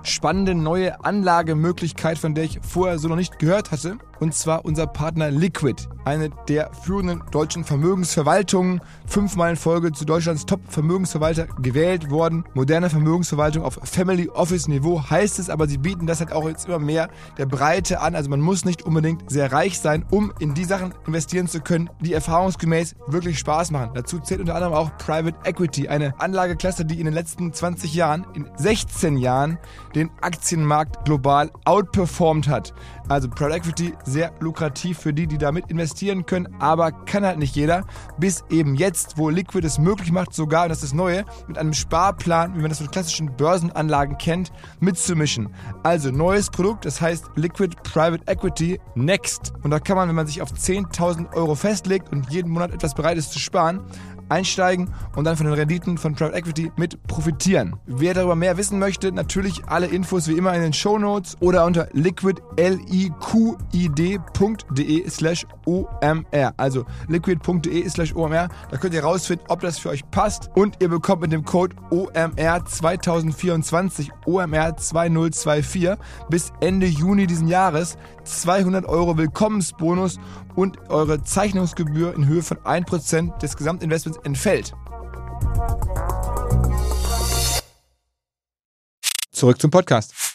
Spannende neue Anlagemöglichkeit, von der ich vorher so noch nicht gehört hatte und zwar unser Partner Liquid, eine der führenden deutschen Vermögensverwaltungen, fünfmal in Folge zu Deutschlands Top-Vermögensverwalter gewählt worden. Moderne Vermögensverwaltung auf Family Office Niveau heißt es, aber sie bieten das halt auch jetzt immer mehr der Breite an. Also man muss nicht unbedingt sehr reich sein, um in die Sachen investieren zu können, die erfahrungsgemäß wirklich Spaß machen. Dazu zählt unter anderem auch Private Equity, eine Anlageklasse, die in den letzten 20 Jahren, in 16 Jahren, den Aktienmarkt global outperformed hat. Also Private Equity sehr lukrativ für die, die damit investieren können, aber kann halt nicht jeder. Bis eben jetzt, wo Liquid es möglich macht, sogar, und das ist das Neue, mit einem Sparplan, wie man das von klassischen Börsenanlagen kennt, mitzumischen. Also neues Produkt, das heißt Liquid Private Equity Next. Und da kann man, wenn man sich auf 10.000 Euro festlegt und jeden Monat etwas bereit ist zu sparen, einsteigen und dann von den Renditen von Private Equity mit profitieren. Wer darüber mehr wissen möchte, natürlich alle Infos wie immer in den Show Notes oder unter liquid.de slash omr. Also liquid.de slash omr. Da könnt ihr rausfinden, ob das für euch passt und ihr bekommt mit dem Code OMR 2024 OMR 2024 bis Ende Juni diesen Jahres 200 Euro Willkommensbonus und eure Zeichnungsgebühr in Höhe von 1% des Gesamtinvestments entfällt. Zurück zum Podcast.